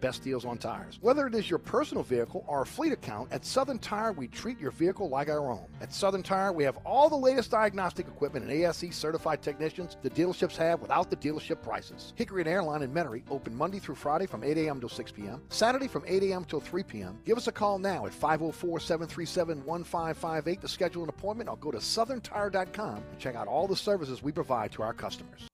best deals on tires. Whether it is your personal vehicle or a fleet account, at Southern Tire, we treat your vehicle like our own. At Southern Tire, we have all the latest diagnostic equipment and ASE certified technicians the dealerships have without the dealership prices. Hickory and Airline in Metairie open Monday through Friday from 8 a.m. till 6 p.m., Saturday from 8 a.m. till 3 p.m. Give us a call now at 504 737 1558 to schedule an appointment or go to southerntire.com and check out all the services we provide to our customers.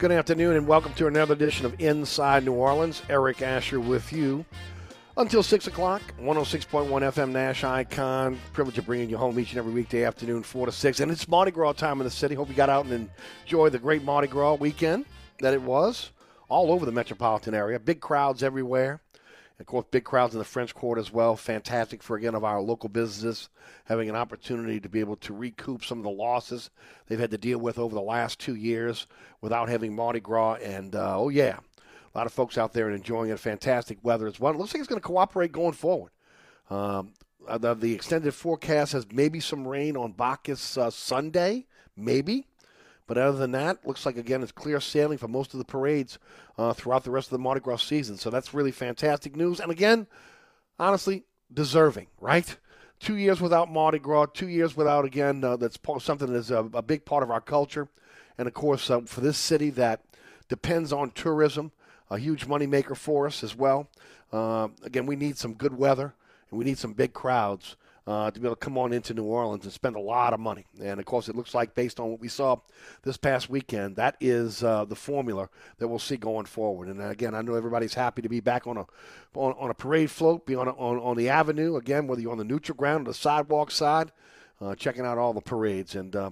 Good afternoon and welcome to another edition of Inside New Orleans. Eric Asher with you until 6 o'clock. 106.1 FM Nash Icon. Privilege of bringing you home each and every weekday afternoon, 4 to 6. And it's Mardi Gras time in the city. Hope you got out and enjoyed the great Mardi Gras weekend that it was all over the metropolitan area. Big crowds everywhere. Of course, big crowds in the French Quarter as well. Fantastic for, again, of our local businesses having an opportunity to be able to recoup some of the losses they've had to deal with over the last two years without having Mardi Gras. And, uh, oh, yeah, a lot of folks out there and enjoying it. Fantastic weather as well. It looks like it's going to cooperate going forward. Um, the, the extended forecast has maybe some rain on Bacchus uh, Sunday, maybe. But other than that, looks like again it's clear sailing for most of the parades uh, throughout the rest of the Mardi Gras season. So that's really fantastic news. And again, honestly, deserving, right? Two years without Mardi Gras, two years without again uh, that's something that's a, a, big part of our culture, and of course uh, for this city that depends on tourism, a huge moneymaker for us as well. Uh, again, we need some good weather and we need some big crowds uh, to be able to come on into New Orleans and spend a lot of money. And of course, it looks like based on what we saw this past weekend, that is uh, the formula that we'll see going forward. And again, I know everybody's happy to be back on a on, on a parade float, be on, a, on on the avenue again, whether you're on the neutral ground or the sidewalk side, uh, checking out all the parades. And uh,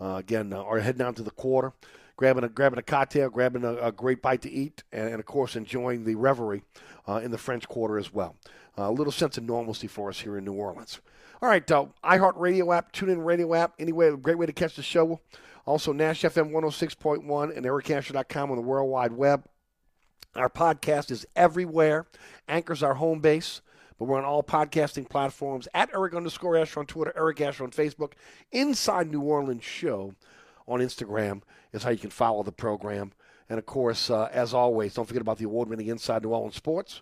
uh, again, uh, or heading down to the quarter. Grabbing a grabbing a cocktail, grabbing a, a great bite to eat, and, and, of course enjoying the revelry uh, in the French Quarter as well. a little sense of normalcy for us here in New Orleans. All right, uh, iHeartRadio app, TuneIn Radio app, anyway, a great way to catch the show. Also, Nash FM 106.1 and ericasher.com on the World Wide Web. Our podcast is everywhere. Anchor's our home base, but we're on all podcasting platforms at Eric underscore Asher on Twitter, Eric Asher on Facebook. Inside New Orleans Show on Instagram is how you can follow the program. And of course, uh, as always, don't forget about the award winning Inside New Orleans Sports.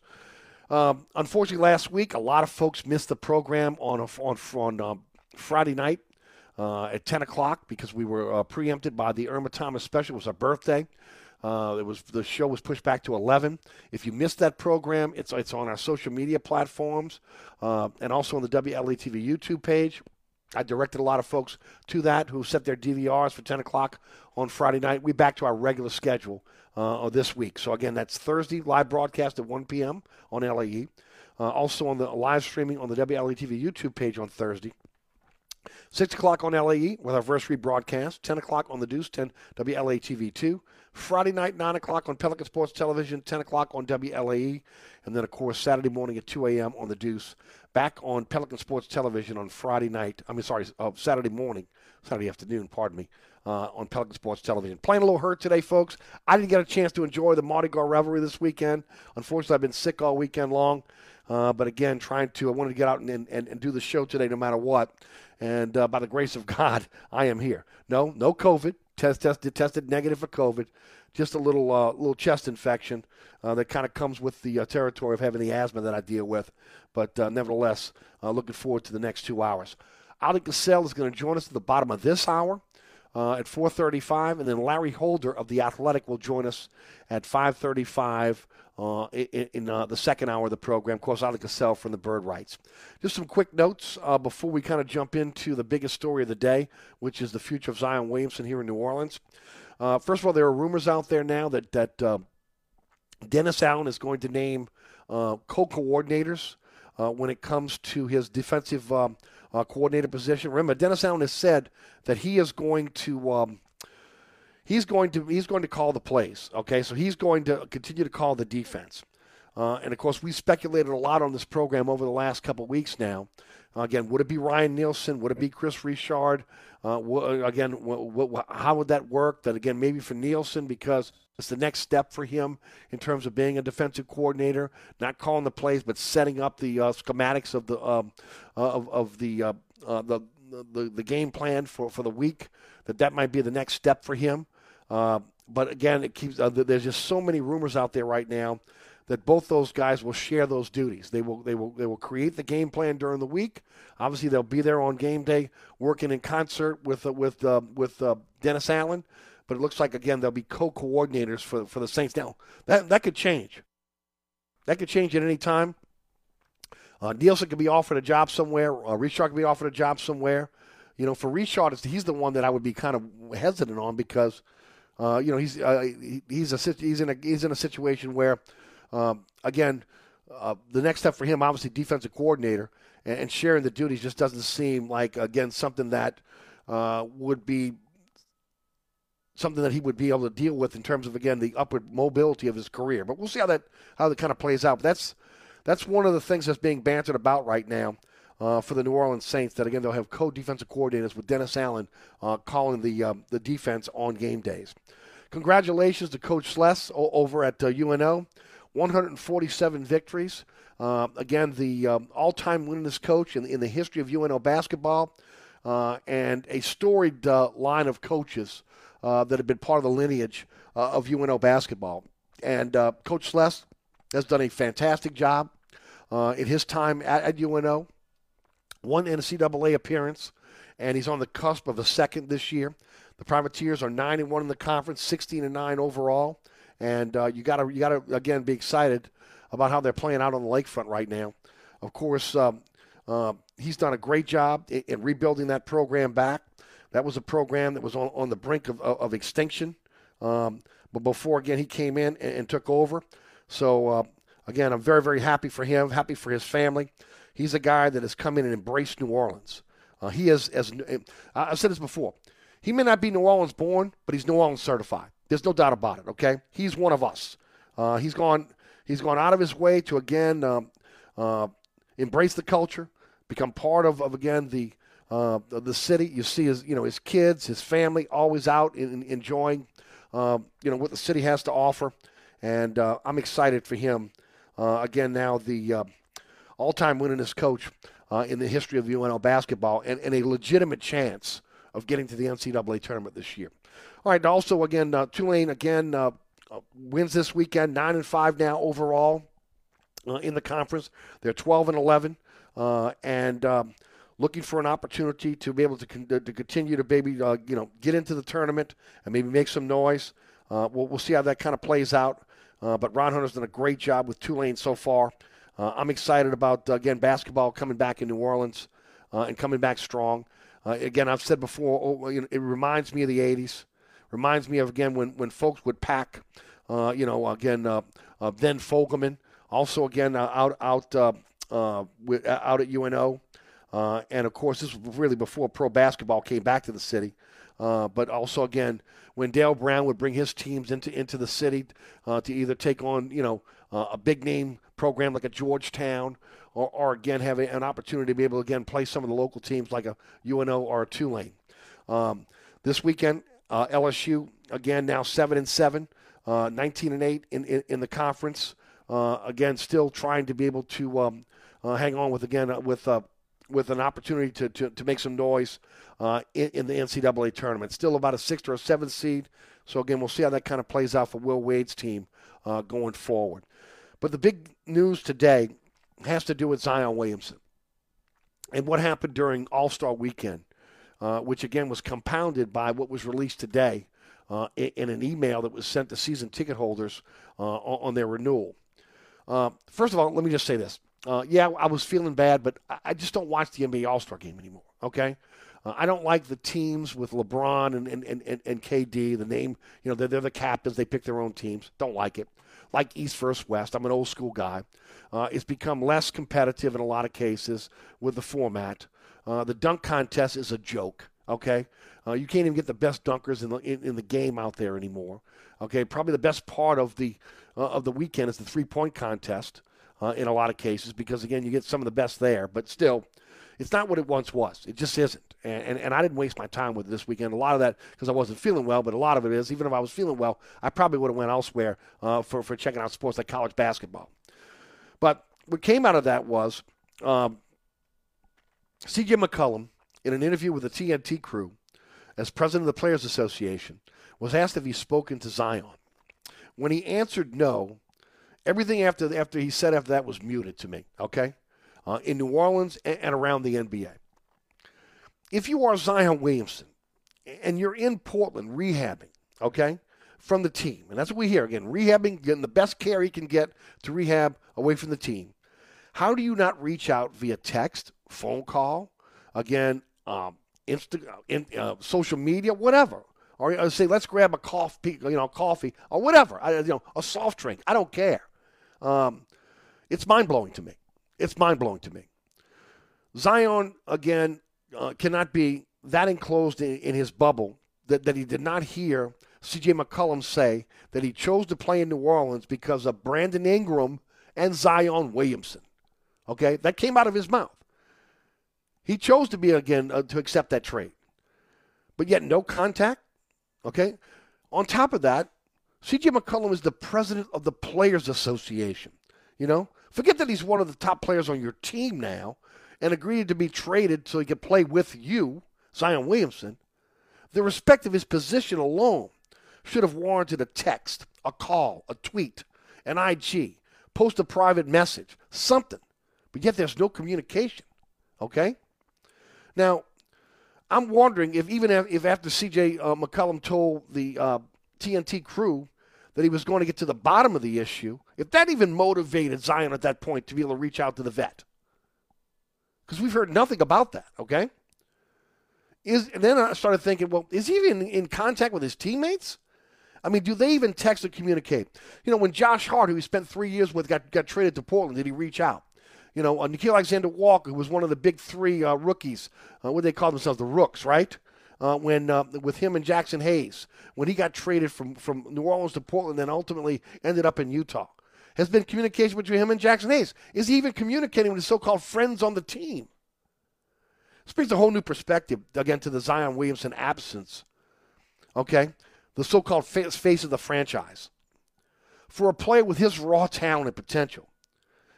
Um, unfortunately, last week, a lot of folks missed the program on, a, on, on um, Friday night uh, at 10 o'clock because we were uh, preempted by the Irma Thomas special. It was our birthday. Uh, it was the show was pushed back to 11. If you missed that program, it's it's on our social media platforms uh, and also on the WLAE TV YouTube page. I directed a lot of folks to that who set their DVRs for 10 o'clock on Friday night. We back to our regular schedule uh, this week. So again, that's Thursday live broadcast at 1 p.m. on LAE. Uh, also on the live streaming on the WLAE TV YouTube page on Thursday. 6 o'clock on LAE with our first rebroadcast. 10 o'clock on the Deuce, 10 WLAE TV 2. Friday night, 9 o'clock on Pelican Sports Television, 10 o'clock on WLAE. And then, of course, Saturday morning at 2 a.m. on the Deuce. Back on Pelican Sports Television on Friday night. I mean, sorry, uh, Saturday morning, Saturday afternoon, pardon me, uh, on Pelican Sports Television. Playing a little hurt today, folks. I didn't get a chance to enjoy the Mardi Gras revelry this weekend. Unfortunately, I've been sick all weekend long. Uh, but again, trying to, I wanted to get out and, and, and do the show today no matter what. And uh, by the grace of God, I am here. No, no COVID. Test, tested, tested negative for COVID. Just a little, uh, little chest infection uh, that kind of comes with the uh, territory of having the asthma that I deal with. But uh, nevertheless, looking forward to the next two hours. Oleh Kosel is going to join us at the bottom of this hour. Uh, at 4:35, and then Larry Holder of the Athletic will join us at 5:35 uh, in, in uh, the second hour of the program. Of course, Oleh Kosel from the Bird Writes. Just some quick notes uh, before we kind of jump into the biggest story of the day, which is the future of Zion Williamson here in New Orleans. Uh, first of all, there are rumors out there now that that uh, Dennis Allen is going to name co-coordinators when it comes to his defensive um, coordinator position. Remember, Dennis Allen has said that he is going to. Um, he's going to he's going to call the plays. Okay, so he's going to continue to call the defense. Uh, and of course, we speculated a lot on this program over the last couple weeks now. Uh, again, would it be Ryan Nielsen? Would it be Kris Richard? Uh, w- again, how would that work? That again, maybe for Nielsen because it's the next step for him in terms of being a defensive coordinator, not calling the plays, but setting up the uh, schematics of the um, of, of the, uh, uh, the the the game plan for, for the week. That that might be the next step for him. Uh, but again, it keeps. Uh, there's just so many rumors out there right now that both those guys will share those duties. They will. They will. They will create the game plan during the week. Obviously, they'll be there on game day, working in concert with uh, with uh, with uh, Dennis Allen. But it looks like again they'll be co-coordinators for for the Saints. Now that that could change. That could change at any time. Uh, Nielsen could be offered a job somewhere. Uh, Richard could be offered a job somewhere. You know, for Richard, he's the one that I would be kind of hesitant on because uh, you know, he's uh, he, he's a he's in a he's in a situation where, um, again, uh, the next step for him, obviously, defensive coordinator, and, and, sharing the duties just doesn't seem like again something that uh, would be something that he would be able to deal with in terms of again the upward mobility of his career. But we'll see how that how that kind of plays out. But that's that's one of the things that's being bantered about right now uh, for the New Orleans Saints. That again they'll have co-defensive coordinators with Dennis Allen uh, calling the um, the defense on game days. Congratulations to Coach Sless over at uh, UNO, 147 victories. Uh, again, the um, all-time winningest coach in, in, the history of UNO basketball, uh, and a storied uh, line of coaches that have been part of the lineage of UNO basketball. And Coach Sless has done a fantastic job in his time at, at UNO one NCAA appearance, and he's on the cusp of a second this year. The Privateers are nine and one in the conference, sixteen and nine overall, and uh, you got to you got to again be excited about how they're playing out on the lakefront right now. Of course, um, uh, he's done a great job in, in, rebuilding that program back. That was a program that was on, on the brink of, of, extinction. Um, but before again he came in and, and took over. So uh, again, I'm very very happy for him, happy for his family. He's a guy that has come in and embraced New Orleans. Uh, he is, as I've said this before, he may not be New Orleans born, but he's New Orleans certified. There's no doubt about it. Okay, he's one of us. Uh, he's gone. He's gone out of his way to again um, uh, embrace the culture, become part of, of again the uh, the city. You see his you know his kids, his family, always out in, enjoying uh, you know what the city has to offer, and uh, I'm excited for him. Uh, again, now the uh, all-time winningest coach in the history of UNO basketball, and, and, a legitimate chance of getting to the NCAA tournament this year. All right. Also, again, Tulane again wins this weekend, nine and five now overall in the conference. They're 12 and 11, and um, looking for an opportunity to be able to, con- to continue to maybe uh, you know get into the tournament and maybe make some noise. Uh, we'll, we'll see how that kind of plays out. Uh, but Ron Hunter's done a great job with Tulane so far. Uh, I'm excited about again basketball coming back in New Orleans uh, and coming back strong. Uh, again, I've said before, oh, it reminds me of the '80s. Reminds me of again when when folks would pack. you know, again, then Fogelman. Also, again, out out with, out at UNO. Uh, and of course, this was really before pro basketball came back to the city. Uh, but also, again, when Dale Brown would bring his teams into into the city uh, to either take on, you know, uh, a big name program like a Georgetown, or, or again have a, an opportunity to be able to again play some of the local teams like a UNO or a Tulane. Um, this weekend, uh, LSU again now seven and seven, uh, 19 and eight in, in, in the conference. again, still trying to be able to um, hang on with again with with an opportunity to, to, to make some noise uh, in, in, the NCAA tournament. Still about a sixth or a seventh seed. So, again, we'll see how that kind of plays out for Will Wade's team uh, going forward. But the big news today has to do with Zion Williamson and what happened during All Star weekend, uh, which, again, was compounded by what was released today uh, in, an email that was sent to season ticket holders uh, on, on, their renewal. Uh, first of all, let me just say this uh, yeah, I was feeling bad, but I just don't watch the NBA All Star game anymore. Okay. Uh, I don't like the teams with LeBron and, and, and, and KD, the name, you know, they're, they're the captains. They pick their own teams. Don't like it. Like East versus West. I'm an old school guy. Uh, it's become less competitive in a lot of cases with the format. Uh, the dunk contest is a joke, okay? Uh, you can't even get the best dunkers in the, in, in, the game out there anymore, okay? Probably the best part of the, uh, of the weekend is the three point contest uh, in a lot of cases because, again, you get some of the best there. But still, it's not what it once was. It just isn't. And, and, and I didn't waste my time with it this weekend. A lot of that because I wasn't feeling well, but a lot of it is, even if I was feeling well, I probably would have went elsewhere uh, for, for checking out sports like college basketball. But what came out of that was um, C.J. McCollum, in an interview with the TNT crew, as president of the Players Association, was asked if he's spoken to Zion. When he answered no, Everything after after he said after that was muted to me. Okay, uh, in New Orleans and, and around the NBA. If you are Zion Williamson and you're in Portland rehabbing, okay, from the team, and that's what we hear again, rehabbing, getting the best care he can get to rehab away from the team. How do you not reach out via text, phone call, again, um, Insta, in, uh, social media, whatever? Or, or say, let's grab a coffee, you know, coffee or whatever, I, you know, a soft drink. I don't care. Um, it's mind blowing to me. It's mind blowing to me. Zion, again, uh, cannot be that enclosed in, in his bubble that, that he did not hear CJ McCollum say that he chose to play in New Orleans because of Brandon Ingram and Zion Williamson. Okay? That came out of his mouth. He chose to be, again, uh, to accept that trade. But yet, no contact. Okay? On top of that, CJ McCollum is the president of the Players Association. You know, forget that he's one of the top players on your team now and agreed to be traded so he could play with you, Zion Williamson. The respect of his position alone should have warranted a text, a call, a tweet, an IG, post a private message, something. But yet there's no communication. Okay? Now, I'm wondering if even if, after CJ uh, McCollum told the uh, TNT crew that he was going to get to the bottom of the issue, if that even motivated Zion at that point to be able to reach out to the vet. Because we've heard nothing about that, okay? Is and then I started thinking, well, is he even in contact with his teammates? I mean, do they even text or communicate? You know, when Josh Hart, who he spent three years with, got, got traded to Portland, did he reach out? You know, uh, Nickeil Alexander Walker, who was one of the big three uh, rookies, uh, what they call themselves, the Rooks, right? uh, when uh, with him and Jaxson Hayes when he got traded from from New Orleans to Portland, and ultimately ended up in Utah. Has been communication between him and Jaxson Hayes. Is he even communicating with his so-called friends on the team? This brings a whole new perspective, again, to the Zion Williamson absence. Okay? The so called face of the franchise. For a player with his raw talent and potential.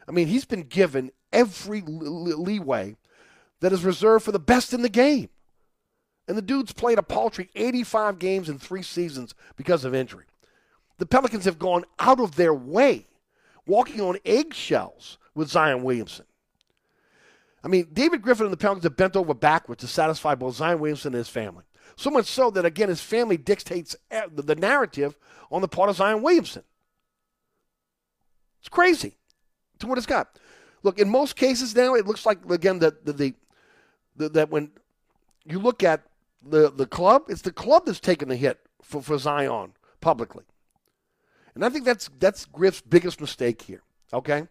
I mean, he's been given every leeway that is reserved for the best in the game. And the dude's played a paltry 85 games in three seasons because of injury. The Pelicans have gone out of their way, walking on eggshells with Zion Williamson. I mean, David Griffin and the Pelicans have bent over backwards to satisfy both Zion Williamson and his family. So much so that, again, his family dictates the narrative on the part of Zion Williamson. It's crazy to what it's got. Look, in most cases now, it looks like, again, that the, the, the, that when you look at the, the club, it's the club that's taking the hit for, for Zion publicly. And I think that's, that's Griff's biggest mistake here, okay?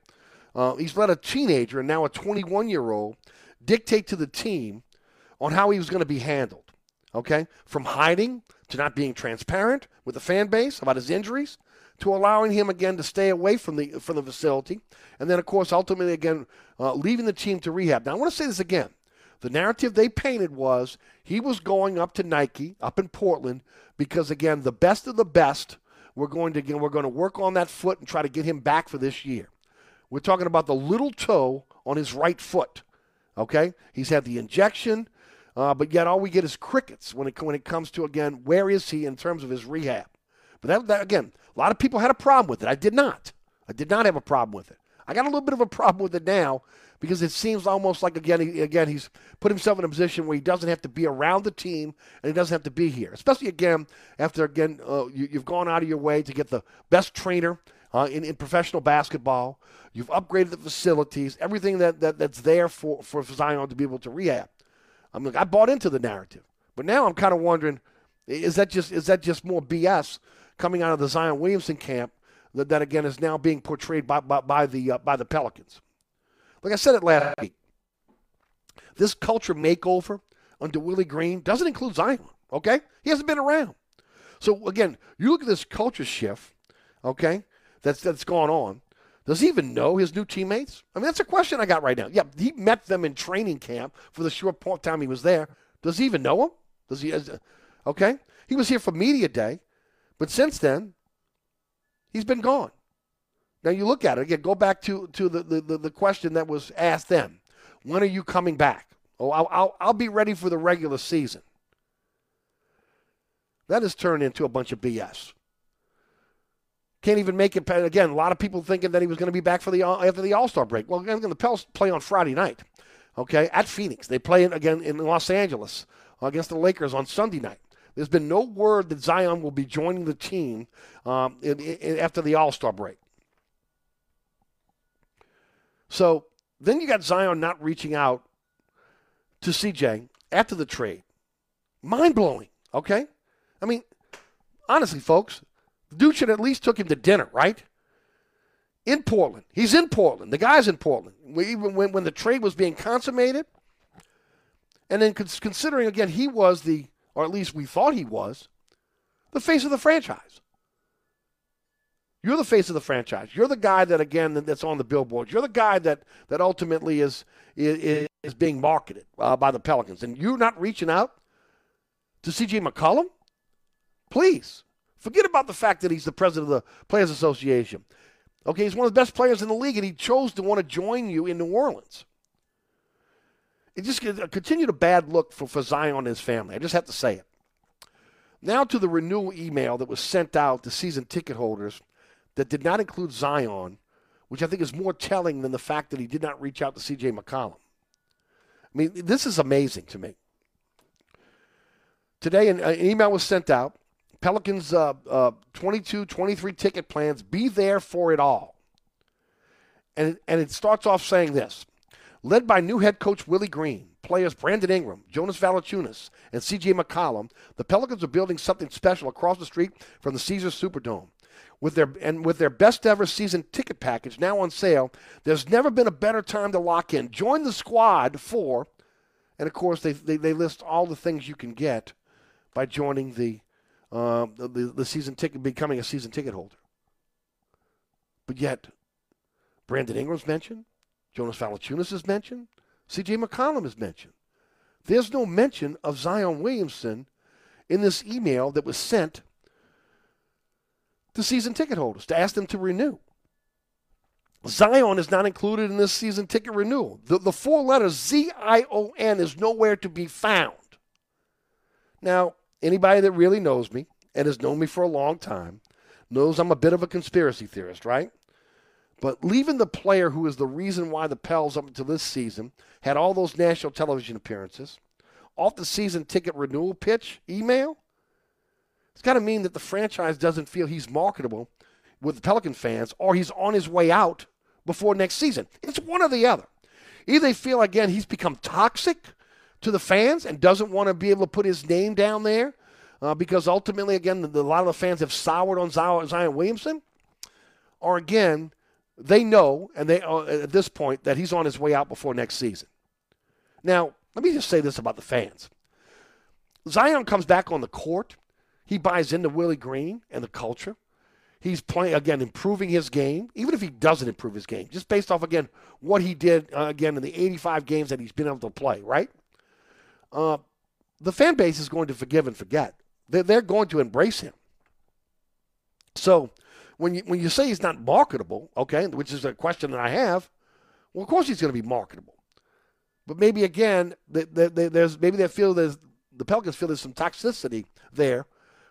Uh, he's let a teenager and now a 21 year old dictate to the team on how he was going to be handled. Okay? From hiding to not being transparent with the fan base about his injuries to allowing him again to stay away from the from the facility, and then of course ultimately again uh, leaving the team to rehab. Now I want to say this again: the narrative they painted was he was going up to Nike up in Portland because again the best of the best we're going to again we're going to work on that foot and try to get him back for this year. We're talking about the little toe on his right foot. Okay, he's had the injection, uh, but yet all we get is crickets when it when it comes to again where is he in terms of his rehab. But that, that again, a lot of people had a problem with it. I did not. I did not have a problem with it. I got a little bit of a problem with it now because it seems almost like again, he, again he's put himself in a position where he doesn't have to be around the team and he doesn't have to be here. Especially again after again uh, you, have gone out of your way to get the best trainer uh, in, in professional basketball. You've upgraded the facilities, everything that, that that's there for, for Zion to be able to rehab. I'm like, I bought into the narrative, but now I'm kind of wondering, is that just is that just more BS coming out of the Zion Williamson camp that, that again is now being portrayed by by, by the uh, by the Pelicans? Like I said it last week, this culture makeover under Willie Green doesn't include Zion. Okay, he hasn't been around. So again, you look at this culture shift. Okay, that's that's gone on. Does he even know his new teammates? I mean, that's a question I got right now. Yeah, he met them in training camp for the short time he was there. Does he even know them? Does he? Okay, he was here for media day, but since then, he's been gone. Now you look at it again. Go back to to the the, the question that was asked then. When are you coming back? Oh, I'll, I'll, I'll be ready for the regular season. That has turned into a bunch of BS. Can't even make it. Again, a lot of people thinking that he was going to be back for the uh, after the All Star break. Well, again, the Pels play on Friday night, okay, at Phoenix. They play again in Los Angeles against the Lakers on Sunday night. There's been no word that Zion will be joining the team um, in, in, after the All Star break. So then you got Zion not reaching out to CJ after the trade. Mind blowing, okay? I mean, honestly, folks, the dude should at least took him to dinner, right? In Portland. He's in Portland. The guy's in Portland. Even when, when the trade was being consummated. And then considering, again, he was the, or at least we thought he was, the face of the franchise. You're the face of the franchise. You're the guy that, again, that's on the billboards. You're the guy that, that ultimately is, is, is being marketed uh, by the Pelicans. And you're not reaching out to C.J. McCollum? Please. Forget about the fact that he's the president of the Players Association. Okay, he's one of the best players in the league, and he chose to want to join you in New Orleans. It just continued a bad look for, for Zion and his family. I just have to say it. Now to the renewal email that was sent out to season ticket holders that did not include Zion, which I think is more telling than the fact that he did not reach out to CJ McCollum. I mean, this is amazing to me. Today, an, an email was sent out Pelicans uh, uh, 22, 23 ticket plans. Be there for it all. And, and it starts off saying this led by new head coach Willie Green, players Brandon Ingram, Jonas Valanciunas, and C.J. McCollum, the Pelicans are building something special across the street from the Caesars Superdome. With their and with their best ever season ticket package now on sale, there's never been a better time to lock in. Join the squad for, and of course they they, they list all the things you can get by joining the uh, the, the season ticket, becoming a season ticket holder. But yet, Brandon Ingram's mentioned, Jonas Valanciunas is mentioned, C.J. McCollum is mentioned. there's no mention of Zion Williamson in this email that was sent to season ticket holders to ask them to renew. Zion is not included in this season ticket renewal. The, the four letters Z I O N is nowhere to be found. Now, anybody that really knows me and has known me for a long time knows I'm a bit of a conspiracy theorist, right? But leaving the player who is the reason why the Pels up until this season had all those national television appearances off the season ticket renewal pitch email, it's got to mean that the franchise doesn't feel he's marketable with the Pelican fans or he's on his way out before next season. It's one or the other. Either they feel, again, he's become toxic to the fans and doesn't want to be able to put his name down there uh, because ultimately, again, the, the, a lot of the fans have soured on Zion, Zion Williamson, or again, they know and they uh, at this point that he's on his way out before next season. Now, let me just say this about the fans. Zion comes back on the court. He buys into Willie Green and the culture. He's playing again, improving his game, even if he doesn't improve his game, just based off again what he did uh, again in the 85 games that he's been able to play. Right? Uh, the fan base is going to forgive and forget. They're, they're going to embrace him. So when you when you say he's not marketable, okay, which is a question that I have, well, of course he's going to be marketable. But maybe again, they, they, they, there's maybe they feel there's the Pelicans feel there's some toxicity there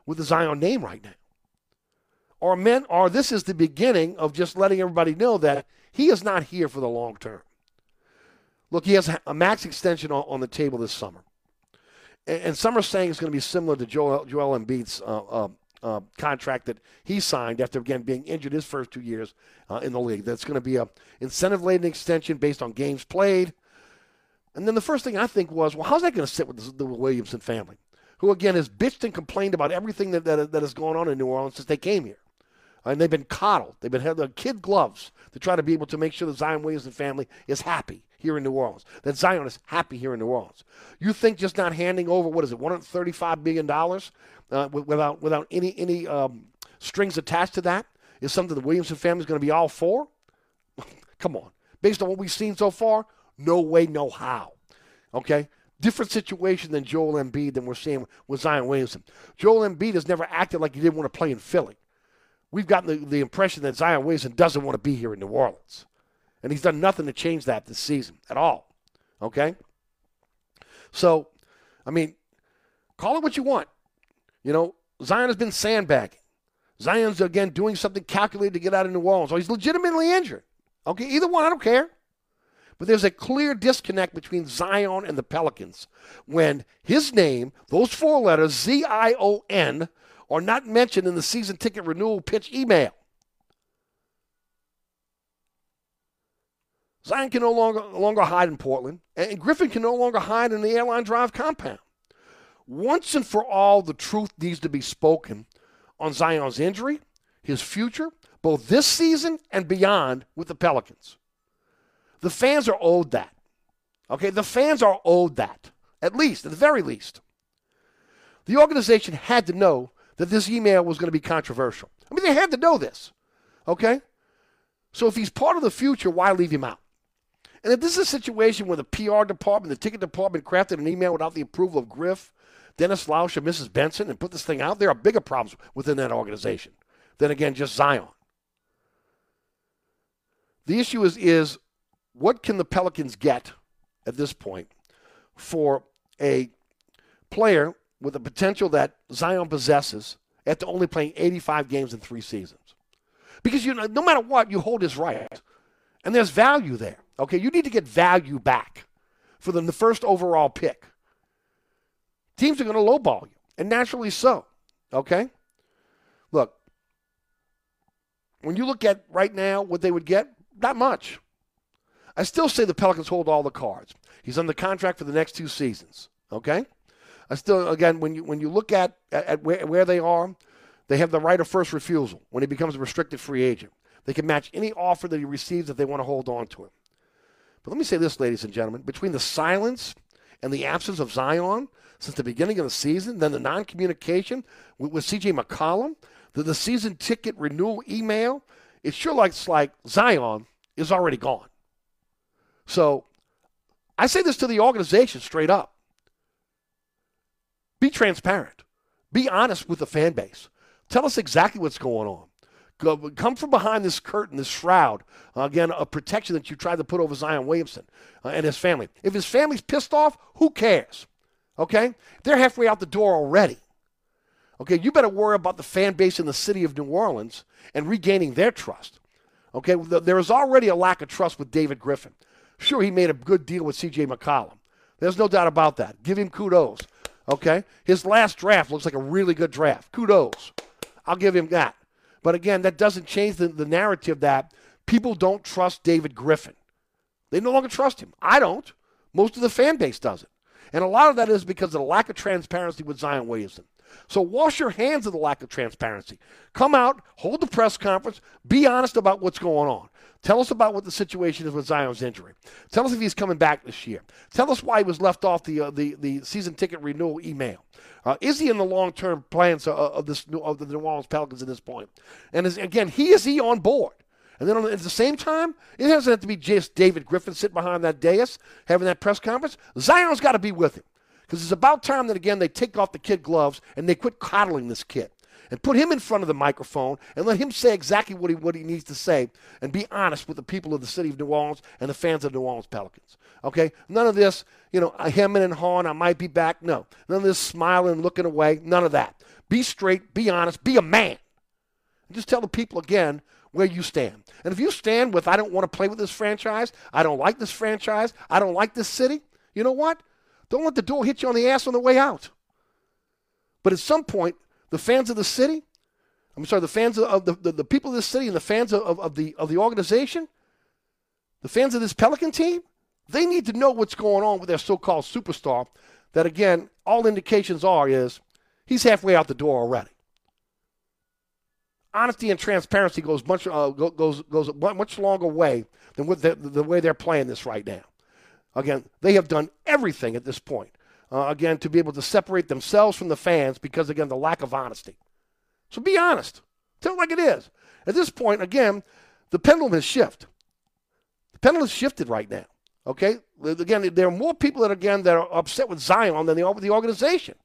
with the Zion name right now. Or men, or this is the beginning of just letting everybody know that he is not here for the long term. Look, he has a max extension on, on the table this summer, and, some are saying it's going to be similar to Joel Joel Embiid's uh, uh, uh, contract that he signed after again being injured his first two years uh, in the league. That's going to be a incentive laden extension based on games played. And then the first thing I think was, well, how's that going to sit with the, the Williamson family, who again has bitched and complained about everything that, that, that has gone on in New Orleans since they came here. And they've been coddled. They've been had the kid gloves to try to be able to make sure the Zion Williamson family is happy here in New Orleans. That Zion is happy here in New Orleans. You think just not handing over what is it, 135 billion dollars uh, without without any any um, strings attached to that is something the Williamson family is going to be all for? Come on, based on what we've seen so far, no way, no how. Okay, different situation than Joel Embiid than we're seeing with Zion Williamson. Joel Embiid has never acted like he didn't want to play in Philly. We've gotten the, the impression that Zion Williamson doesn't want to be here in New Orleans. And he's done nothing to change that this season at all. Okay? So, I mean, call it what you want. You know, Zion has been sandbagging. Zion's, again, doing something calculated to get out of New Orleans. Or he's legitimately injured. Okay, either one, I don't care. But there's a clear disconnect between Zion and the Pelicans when his name, those four letters, Z I O N, are not mentioned in the season ticket renewal pitch email. Zion can no longer, no longer hide in Portland, and Griffin can no longer hide in the airline drive compound. Once and for all, the truth needs to be spoken on Zion's injury, his future, both this season and beyond with the Pelicans. The fans are owed that. Okay, the fans are owed that, at least, at the very least. The organization had to know that this email was going to be controversial. I mean, they had to know this. Okay? So if he's part of the future, why leave him out? And if this is a situation where the PR department, the ticket department crafted an email without the approval of Griff, Dennis Lauscha, and Mrs. Benson and put this thing out, there are bigger problems within that organization than, again, just Zion. The issue is, is what can the Pelicans get at this point for a player with the potential that Zion possesses after only playing 85 games in three seasons? Because you know, no matter what, you hold his right, and there's value there. Okay, you need to get value back for the, the first overall pick. Teams are going to lowball you, and naturally so. Okay, look, when you look at right now what they would get, not much. I still say the Pelicans hold all the cards. He's under contract for the next two seasons. Okay, still again when you when you look at at where, where they are, they have the right of first refusal when he becomes a restricted free agent. They can match any offer that he receives if they want to hold on to him. But let me say this, ladies and gentlemen: between the silence and the absence of Zion since the beginning of the season, then the non-communication with, with C.J. McCollum, the, the season ticket renewal email, it sure looks like Zion is already gone. So I say this to the organization straight up. Be transparent. Be honest with the fan base. Tell us exactly what's going on. Go, come from behind this curtain, this shroud, uh, again, a protection that you tried to put over Zion Williamson uh, and his family. If his family's pissed off, who cares? Okay? They're halfway out the door already. Okay, you better worry about the fan base in the city of New Orleans and regaining their trust. Okay, there is already a lack of trust with David Griffin. Sure, he made a good deal with C.J. McCollum. There's no doubt about that. Give him kudos. Okay, his last draft looks like a really good draft. Kudos. I'll give him that. But again, that doesn't change the, the narrative that people don't trust David Griffin. They no longer trust him. I don't. Most of the fan base doesn't. And a lot of that is because of the lack of transparency with Zion Williamson. So wash your hands of the lack of transparency. Come out, hold the press conference, be honest about what's going on. Tell us about what the situation is with Zion's injury. Tell us if he's coming back this year. Tell us why he was left off the uh, the, the season ticket renewal email. Uh, is he in the long term plans of, of this of the New Orleans Pelicans at this point? And is, again, he is he on board? And then at the same time, it doesn't have to be just David Griffin sitting behind that dais having that press conference. Zion's got to be with him. Because it's about time that, again, they take off the kid gloves and they quit coddling this kid and put him in front of the microphone and let him say exactly what he, what he needs to say and be honest with the people of the city of New Orleans and the fans of New Orleans Pelicans. Okay? None of this, you know, hemming and hawing, I might be back. No. None of this smiling, looking away. None of that. Be straight, be honest, be a man. And just tell the people again where you stand. And if you stand with, I don't want to play with this franchise, I don't like this franchise, I don't like this city, you know what? Don't let the door hit you on the ass on the way out. But at some point, the fans of the city, I'm sorry, the fans of the, the, the people of the city and the fans of, of, of, the, of the organization, the fans of this Pelican team, they need to know what's going on with their so called superstar. That, again, all indications are is he's halfway out the door already. Honesty and transparency goes much uh, goes goes much longer way than with the, the way they're playing this right now. Again, they have done everything at this point, uh, again, to be able to separate themselves from the fans because, again, the lack of honesty. So be honest. Tell it like it is. At this point, again, the pendulum has shifted. The pendulum has shifted right now. Okay? Again, there are more people that, again, that are upset with Zion than they are with the organization.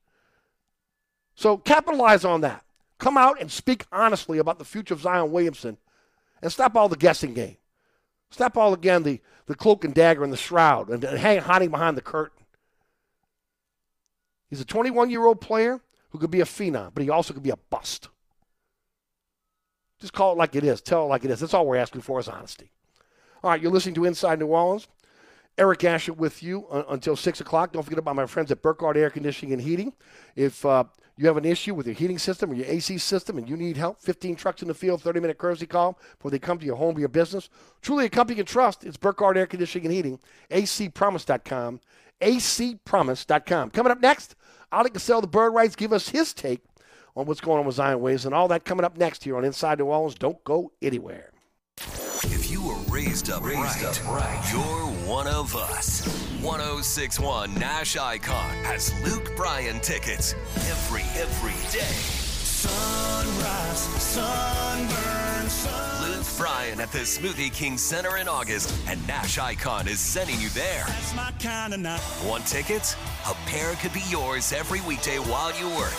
So capitalize on that. Come out and speak honestly about the future of Zion Williamson and stop all the guessing game. Stop all again the, the cloak and dagger and the shroud and, and hang, hiding behind the curtain. He's a 21 year old player who could be a phenom, but he also could be a bust. Just call it like it is. Tell it like it is. That's all we're asking for is honesty. All right, you're listening to Inside New Orleans. Eric Asher with you uh, until 6 o'clock. Don't forget about my friends at Burkhardt Air Conditioning and Heating. If uh, you have an issue with your heating system or your AC system and you need help, 15 trucks in the field, 30 minute courtesy call before they come to your home or your business. Truly a company you can trust. It's Burkhardt Air Conditioning and Heating, acpromise.com, acpromise.com. Coming up next, Oleh Kosel, the Bird Writes, give us his take on what's going on with Zion Waves and all that coming up next here on Inside New Orleans. Don't go anywhere. If you were raised up, raised right, up right, you're one of us. 1061 Nash Icon has Luke Bryan tickets every, every day. Sunrise, sunburn, Luke Bryan at the Smoothie King Center in August, and Nash Icon is sending you there. That's my kind of night. Want tickets? A pair could be yours every weekday while you work.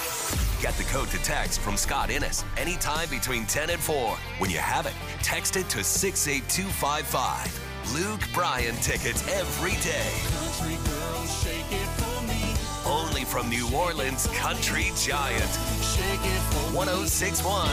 Get the code to text from Scott Innes anytime between 10 and 4. When you have it, text it to 68255. Luke Bryan tickets every day. Only from New Orleans Country Giant. Shake it for 1061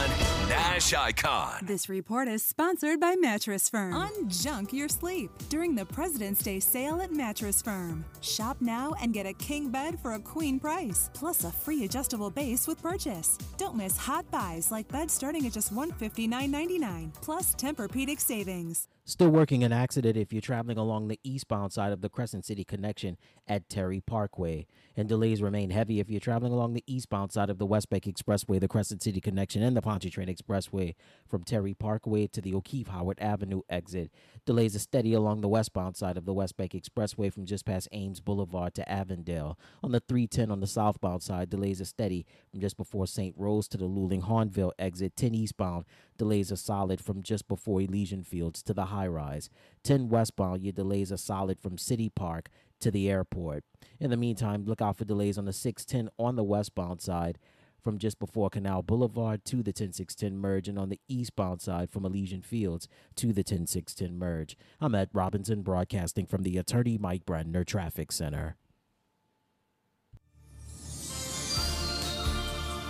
Nash Icon. This report is sponsored by Mattress Firm. Unjunk your sleep during the President's Day sale at Mattress Firm. Shop now and get a king bed for a queen price, plus a free adjustable base with purchase. Don't miss hot buys like beds starting at just $159.99, plus Tempur-Pedic savings. Still working an accident if you're traveling along the eastbound side of the Crescent City connection at Terry Parkway. And delays remain heavy if you're traveling along the eastbound side of the West Bank Expressway, the Crescent City connection, and the Pontchartrain Expressway from Terry Parkway to the O'Keefe Howard Avenue exit. Delays are steady along the westbound side of the West Bank Expressway from just past Ames Boulevard to Avondale. On the 310 on the southbound side, delays are steady from just before St. Rose to the Luling Hahnville exit. 10 eastbound, delays are solid from just before Elysian Fields to the high rise. 10 westbound, your delays are solid from City Park to the airport. In the meantime, look out for delays on the 610 on the westbound side from just before Canal Boulevard to the 10610 merge, and on the eastbound side from Elysian Fields to the 10610 merge. I'm at Robinson, broadcasting from the Attorney Mike Brandner Traffic Center.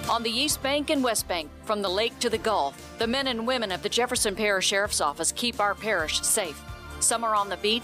On the East Bank and West Bank, from the lake to the Gulf, the men and women of the Jefferson Parish Sheriff's Office keep our parish safe. Some are on the beat,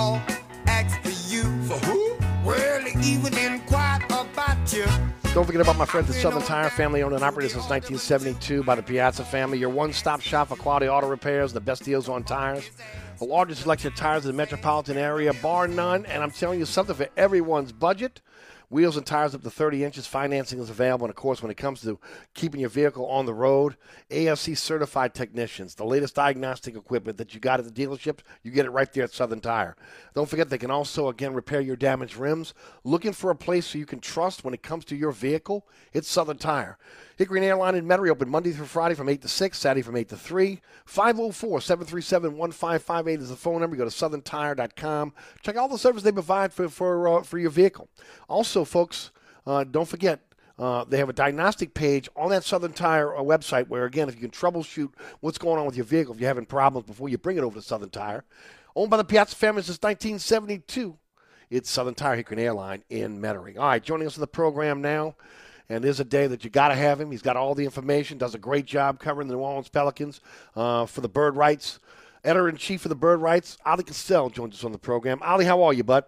All asked for you. For who? Well, even inquired about you. Don't forget about my friends at Southern Tire, family owned and operated since 1972 by the Piazza family. Your one stop shop for quality auto repairs, the best deals on tires, the largest selection of tires in the metropolitan area, bar none. And I'm telling you something for everyone's budget. Wheels and tires up to 30 inches. Financing is available. And of course, when it comes to keeping your vehicle on the road, ASE certified technicians, the latest diagnostic equipment that you got at the dealership, you get it right there at Southern Tire. Don't forget, they can also, again, repair your damaged rims. Looking for a place you can trust when it comes to your vehicle? It's Southern Tire. Hickory Airline in Metairie open Monday through Friday from 8 to 6, Saturday from 8 to 3. 504 737 1558 is the phone number. Go to southerntire.com. Check out all the service they provide for, for, uh, for your vehicle. Also, folks, uh, don't forget, uh, they have a diagnostic page on that Southern Tire uh, website where, again, if you can troubleshoot what's going on with your vehicle, if you're having problems before you bring it over to Southern Tire. Owned by the Piazza family since 1972. It's Southern Tire Hickory Airline in Metairie. All right, joining us on the program now. And there's a day that you got to have him. He's got all the information, does a great job covering the New Orleans Pelicans uh, for the Bird Writes. Editor in chief of the Bird Writes, Oleh Kosel, joins us on the program. Ali, how are you, bud?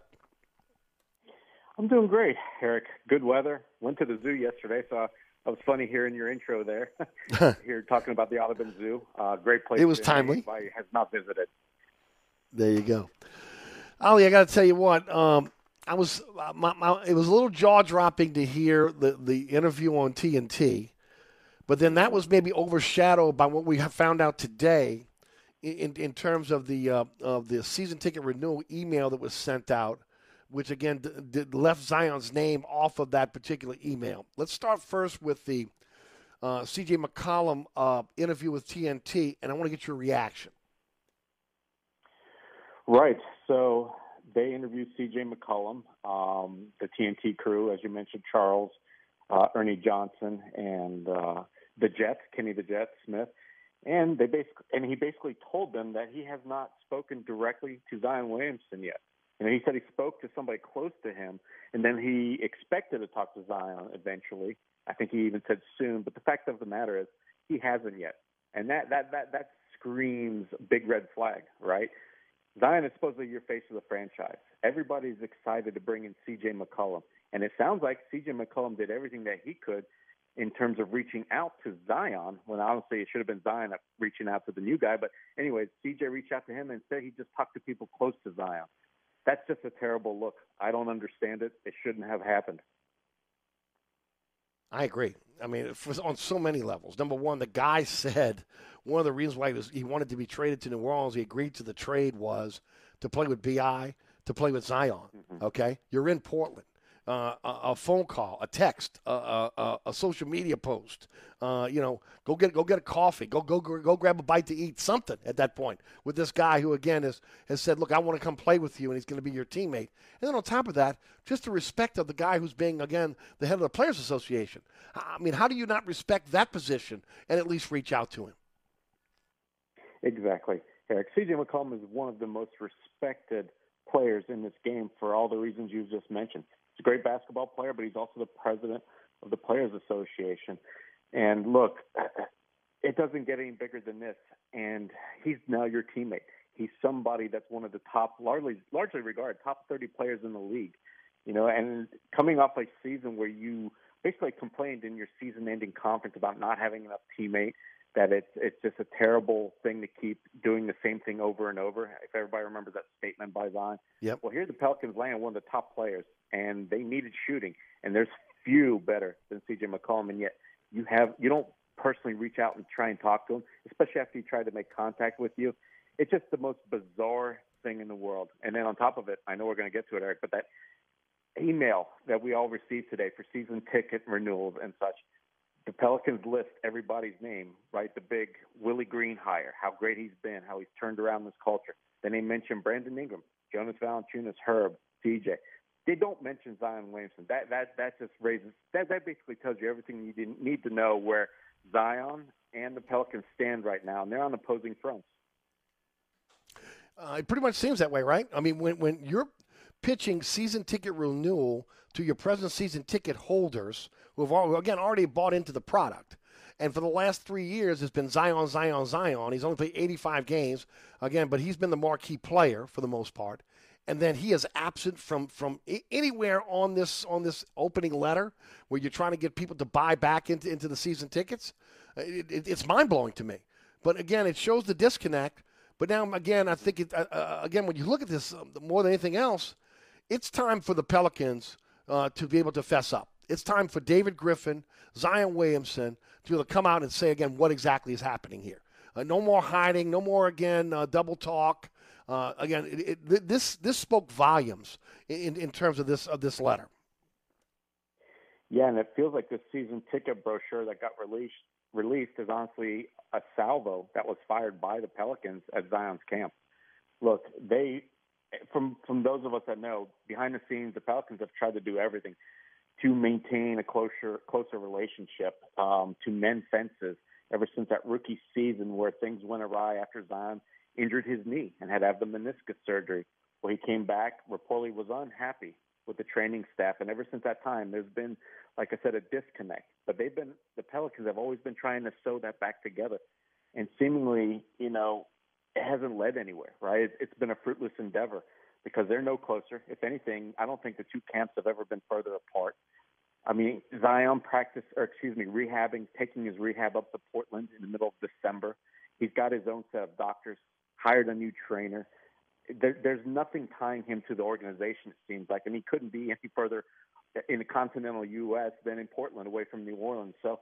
I'm doing great, Eric. Good weather. Went to the zoo yesterday, so it was funny hearing your intro there. Here talking about the Audubon Zoo. Uh, great place. It was to timely. Anybody has not visited. There you go. Ali, I got to tell you what. Um, I was uh, my, my, it was a little jaw dropping to hear the the interview on TNT, but then that was maybe overshadowed by what we have found out today, in in terms of the uh, of the season ticket renewal email that was sent out, which again d- d- left Zion's name off of that particular email. Let's start first with the uh, C.J. McCollum uh, interview with TNT, and I want to get your reaction. Right. So they interviewed C.J. McCollum, um, the TNT crew, as you mentioned, Charles, uh, Ernie Johnson, and uh, the Jets, Kenny the Jet Smith, and they basically and he basically told them that he has not spoken directly to Zion Williamson yet. Know, he said he spoke to somebody close to him, and then he expected to talk to Zion eventually. I think he even said soon. But the fact of the matter is, he hasn't yet, and that that that that screams big red flag, right? Zion is supposedly your face of the franchise. Everybody's excited to bring in C.J. McCollum, and it sounds like C.J. McCollum did everything that he could in terms of reaching out to Zion. When honestly, it should have been Zion reaching out to the new guy. But anyways, C.J. reached out to him and said he just talked to people close to Zion. That's just a terrible look. I don't understand it. It shouldn't have happened. I agree. I mean, for, on so many levels. Number one, the guy said one of the reasons why he, was, he wanted to be traded to New Orleans, he agreed to the trade was to play with Bi, to play with Zion. Mm-hmm. Okay, you're in Portland uh, a, phone call, a text, a, a, a social media post. Uh, you know, go get go get a coffee, go go go grab a bite to eat, something at that point with this guy who again has has said, look, I want to come play with you, and he's going to be your teammate. And then on top of that, just the respect of the guy who's being again the head of the Players Association. I mean, how do you not respect that position and at least reach out to him? Exactly, Eric. CJ McCollum is one of the most respected players in this game for all the reasons you've just mentioned. He's a great basketball player, but he's also the president of the Players Association. And look, it doesn't get any bigger than this. And he's now your teammate. He's somebody that's one of the top, largely largely regarded top 30 players in the league. You know, and coming off a season where you basically complained in your season-ending conference about not having enough teammate, that it's it's just a terrible thing to keep doing the same thing over and over. If everybody remembers that statement by Zion. Yep. Well, here the Pelicans land one of the top players, and they needed shooting, and there's few better than C.J. McCollum, and yet you have you don't personally reach out and try and talk to him, especially after he tried to make contact with you. It's just the most bizarre thing in the world. And then on top of it, I know we're going to get to it, Eric, but that email that we all received today for season ticket renewals and such the Pelicans list everybody's name, right? The big Willie Green hire, how great he's been, how he's turned around this culture. Then they mention Brandon Ingram, Jonas Valanciunas, Herb, CJ. They don't mention Zion Williamson. That that that just raises that that basically tells you everything you didn't need to know where Zion and the Pelicans stand right now, and they're on opposing fronts. Uh, it pretty much seems that way, right? I mean, when when you're pitching season ticket renewal to your present season ticket holders who have again already bought into the product. And for the last three years, it's been Zion, Zion, Zion. He's only played 85 games again, but he's been the marquee player for the most part. And then he is absent from from anywhere on this on this opening letter where you're trying to get people to buy back into into the season tickets. It, it, it's mind blowing to me. But again, it shows the disconnect. But now again, I think it uh, uh again when you look at this um, more than anything else, it's time for the Pelicans uh, to be able to fess up. It's time for David Griffin, Zion Williamson to be able to come out and say again what exactly is happening here. Uh, no more hiding, no more again uh, double talk. Uh, again, it, it, this this spoke volumes in, in terms of this of this letter. Yeah, and it feels like the season ticket brochure that got released released is honestly a salvo that was fired by the Pelicans at Zion's camp. Look, they from from those of us that know, behind the scenes, the Pelicans have tried to do everything to maintain a closer closer relationship, um, to mend fences ever since that rookie season where things went awry after Zion injured his knee and had to have the meniscus surgery. Where he came back, reportedly was unhappy with the training staff, and ever since that time, there's been, like I said, a disconnect. But they've been the Pelicans have always been trying to sew that back together, and seemingly, you know, it hasn't led anywhere, right? It's been a fruitless endeavor because they're no closer. If anything, I don't think the two camps have ever been further apart. I mean, Zion practice, or excuse me, rehabbing, taking his rehab up to Portland in the middle of December. He's got his own set of doctors, hired a new trainer. there, there's nothing tying him to the organization. It seems like, and he couldn't be any further in the continental U.S. than in Portland, away from New Orleans. So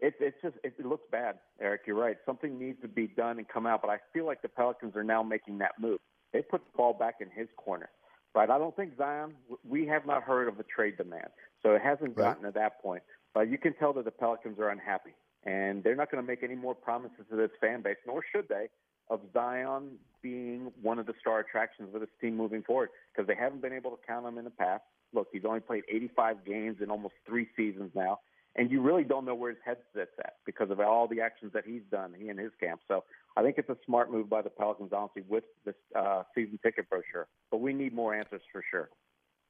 it, it's just it, it looks bad, Eric. You're right. Something needs to be done and come out. But I feel like the Pelicans are now making that move. They put the ball back in his corner. Right. I don't think Zion. We have not heard of a trade demand, so it hasn't gotten to that point. But you can tell that the Pelicans are unhappy, and they're not going to make any more promises to this fan base, nor should they, of Zion being one of the star attractions for this team moving forward because they haven't been able to count him in the past. Look, he's only played 85 games in almost three seasons now, and you really don't know where his head sits at because of all the actions that he's done, he and his camp. So I think it's a smart move by the Pelicans, honestly, with this uh, season ticket brochure. But we need more answers for sure.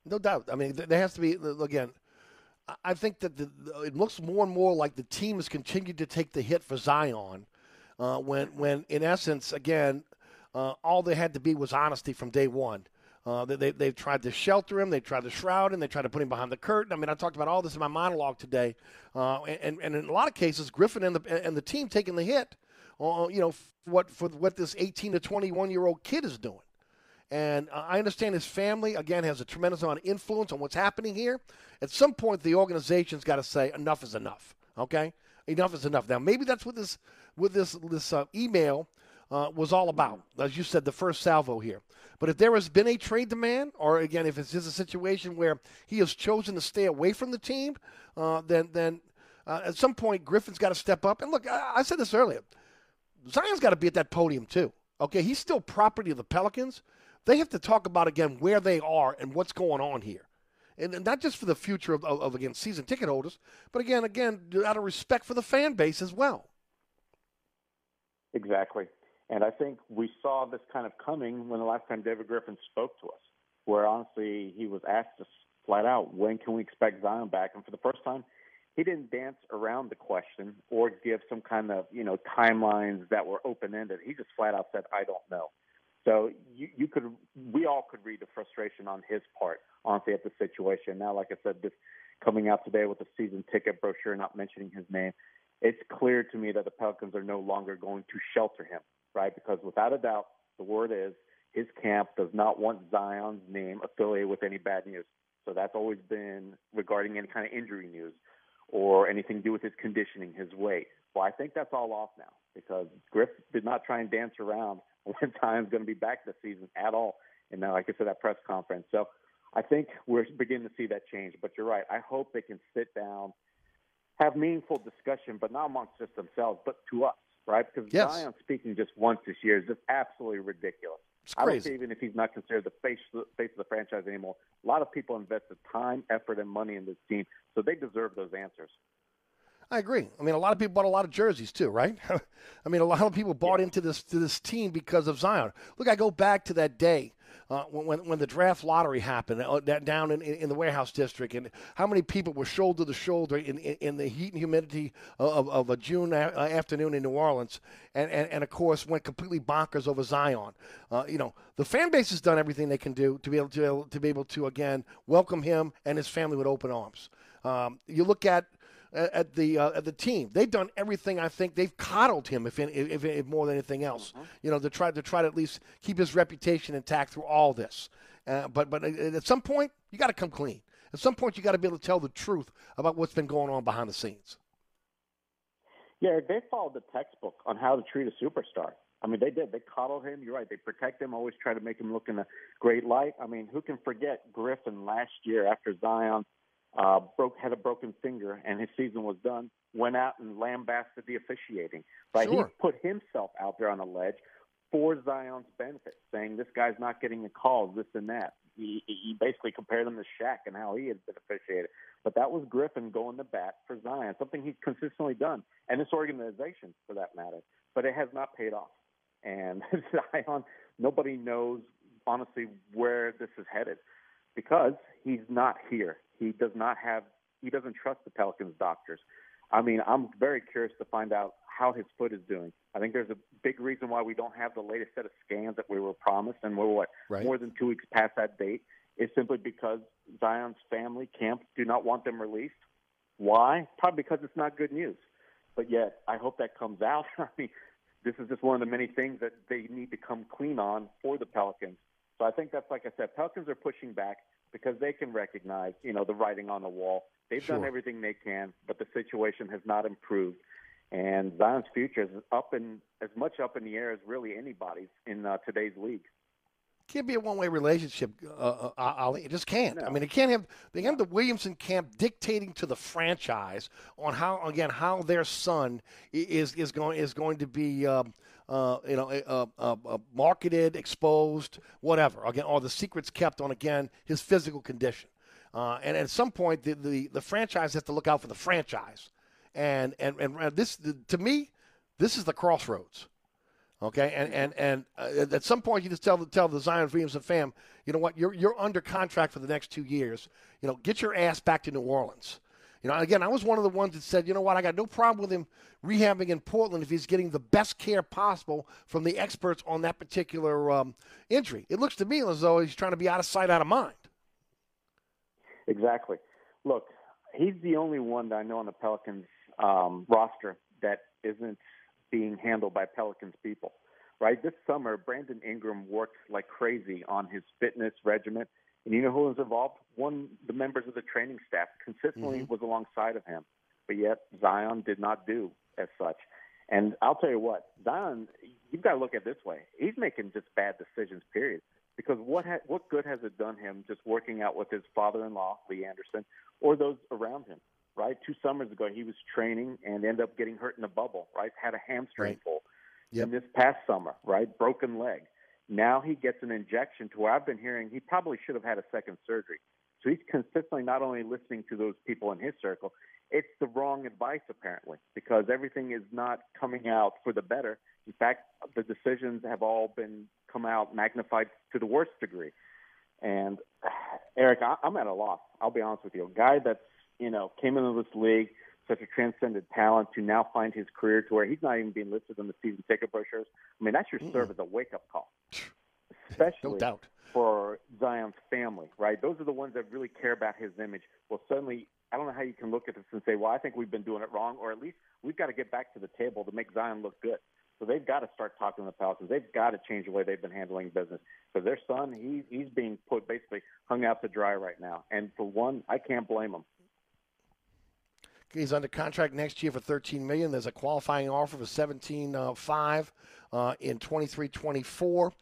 No doubt. I mean, there has to be again. I think that the, it looks more and more like the team has continued to take the hit for Zion, uh, when when in essence, again, uh, all they had to be was honesty from day one. Uh, they, they, have tried to shelter him. They tried to shroud him. They tried to put him behind the curtain. I mean, I talked about all this in my monologue today. Uh, and, and in a lot of cases, Griffin and the, and the team taking the hit, uh, you know, for what, for what this 18 to 21 year old kid is doing. And I understand his family, again, has a tremendous amount of influence on what's happening here. At some point, the organization's got to say, enough is enough. Okay? Enough is enough. Now, maybe that's what this, with this, this uh, email uh, was all about. As you said, the first salvo here. But if there has been a trade demand, or again, if it's just a situation where he has chosen to stay away from the team, uh, then then uh, at some point Griffin's got to step up. And look, I, I said this earlier. Zion's got to be at that podium too. Okay, he's still property of the Pelicans. They have to talk about again where they are and what's going on here, and, not just for the future of, of, of again season ticket holders, but again, again out of respect for the fan base as well. Exactly. And I think we saw this kind of coming when the last time David Griffin spoke to us, where honestly he was asked us flat out, when can we expect Zion back? And for the first time, he didn't dance around the question or give some kind of, you know, timelines that were open ended. He just flat out said, I don't know. So you, you could, we all could read the frustration on his part, honestly, at the situation. Now, like I said, this coming out today with the season ticket brochure, not mentioning his name, it's clear to me that the Pelicans are no longer going to shelter him right? Because without a doubt, the word is his camp does not want Zion's name affiliated with any bad news. So that's always been regarding any kind of injury news or anything to do with his conditioning, his weight. Well, I think that's all off now because Griff did not try and dance around when Zion's going to be back this season at all. And now, like I said, that press conference. So I think we're beginning to see that change. But you're right. I hope they can sit down, have meaningful discussion, but not amongst just themselves, but to us right? Because yes. Zion speaking just once this year is just absolutely ridiculous. It's I don't even if he's not considered the face face of the franchise anymore. A lot of people invested time, effort, and money in this team, so they deserve those answers. I agree. I mean, a lot of people bought a lot of jerseys too, right? I mean, a lot of people bought into this to this team because of Zion. Look, I go back to that day uh, when when the draft lottery happened uh, down in, in the warehouse district, and how many people were shoulder to shoulder in, in, in the heat and humidity of, of a June a- uh, afternoon in New Orleans, and, and, and of course went completely bonkers over Zion. Uh, you know, the fan base has done everything they can do to be able to to be able to again welcome him and his family with open arms. Um, you look at at the uh, at the team. They've done everything. I think they've coddled him, if if, if, if more than anything else. Mm-hmm. You know, to try to try to at least keep his reputation intact through all this. Uh, but but at some point, you got to come clean. At some point, you got to be able to tell the truth about what's been going on behind the scenes. Yeah, they followed the textbook on how to treat a superstar. I mean, they did. They coddled him. You're right. They protect him. Always try to make him look in a great light. I mean, who can forget Griffin last year after Zion uh, broke had a broken finger and his season was done, went out and lambasted the officiating. Right, sure. he put himself out there on a ledge for Zion's benefit, saying this guy's not getting the calls, this and that. He, he basically compared him to Shaq and how he had been officiated. But that was Griffin going to bat for Zion, something he's consistently done, and this organization for that matter. But it has not paid off. And Zion, nobody knows honestly where this is headed because he's not here. He does not have. He doesn't trust the Pelicans doctors. I mean, I'm very curious to find out how his foot is doing. I think there's a big reason why we don't have the latest set of scans that we were promised, and we're what right. more than two weeks past that date. Is simply because Zion's family camp do not want them released. Why? Probably because it's not good news. But yet, I hope that comes out. I mean, this is just one of the many things that they need to come clean on for the Pelicans. So I think that's like I said, Pelicans are pushing back because they can recognize, you know, the writing on the wall. They've done everything they can, but the situation has not improved. And Zion's future is up in as much up in the air as really anybody's in uh, today's league. can't be a one way relationship, uh, uh, Ali. It just can't. I mean, it can't have they have the Williamson camp dictating to the franchise on how again how their son is is going is going to be. Um, uh, you know, uh, uh, marketed, exposed, whatever. Again, all the secrets kept on again his physical condition. Uh, and at some point, the, the the franchise has to look out for the franchise. And and and this to me, this is the crossroads. Okay, and and and uh, at some point you just tell the tell the Zion Williamson fam, you know what, you're you're under contract for the next two years. You know, get your ass back to New Orleans. You know, again, I was one of the ones that said, you know what, I got no problem with him rehabbing in Portland if he's getting the best care possible from the experts on that particular um, injury. It looks to me as though he's trying to be out of sight, out of mind. Exactly. Look, he's the only one that I know on the Pelicans um, roster that isn't being handled by Pelicans people. Right? This summer, Brandon Ingram worked like crazy on his fitness regimen. And you know who was involved? One the members of the training staff consistently Mhm. was alongside of him. But yet Zion did not do as such. And I'll tell you what, Zion, you've got to look at it this way. He's making just bad decisions, period. Because what ha- what good has it done him just working out with his father-in-law, Lee Anderson, or those around him? Right? Two summers ago, he was training and ended up getting hurt in a bubble. Right? Had a hamstring Right. pull. Yep. And this past summer, right, broken leg. Now he gets an injection to where I've been hearing he probably should have had a second surgery. So he's consistently not only listening to those people in his circle, it's the wrong advice apparently because everything is not coming out for the better. In fact, the decisions have all been come out magnified to the worst degree. And Eric, I, I'm at a loss. I'll be honest with you. A guy that's you know came into this league, such a transcendent talent, to now find his career to where he's not even being listed on the season ticket brochures. I mean, that should serve as a wake up call, especially No doubt. for Zion's family, right? Those are the ones that really care about his image. Well, suddenly, I don't know how you can look at this and say, well, I think we've been doing it wrong, or at least we've got to get back to the table to make Zion look good. So they've got to start talking to the Pelicans. They've got to change the way they've been handling business. Because their son, he, he's being put basically hung out to dry right now. And for one, I can't blame him. He's under contract next year for 13 million. There's a qualifying offer for 17.5 uh, in 23-24.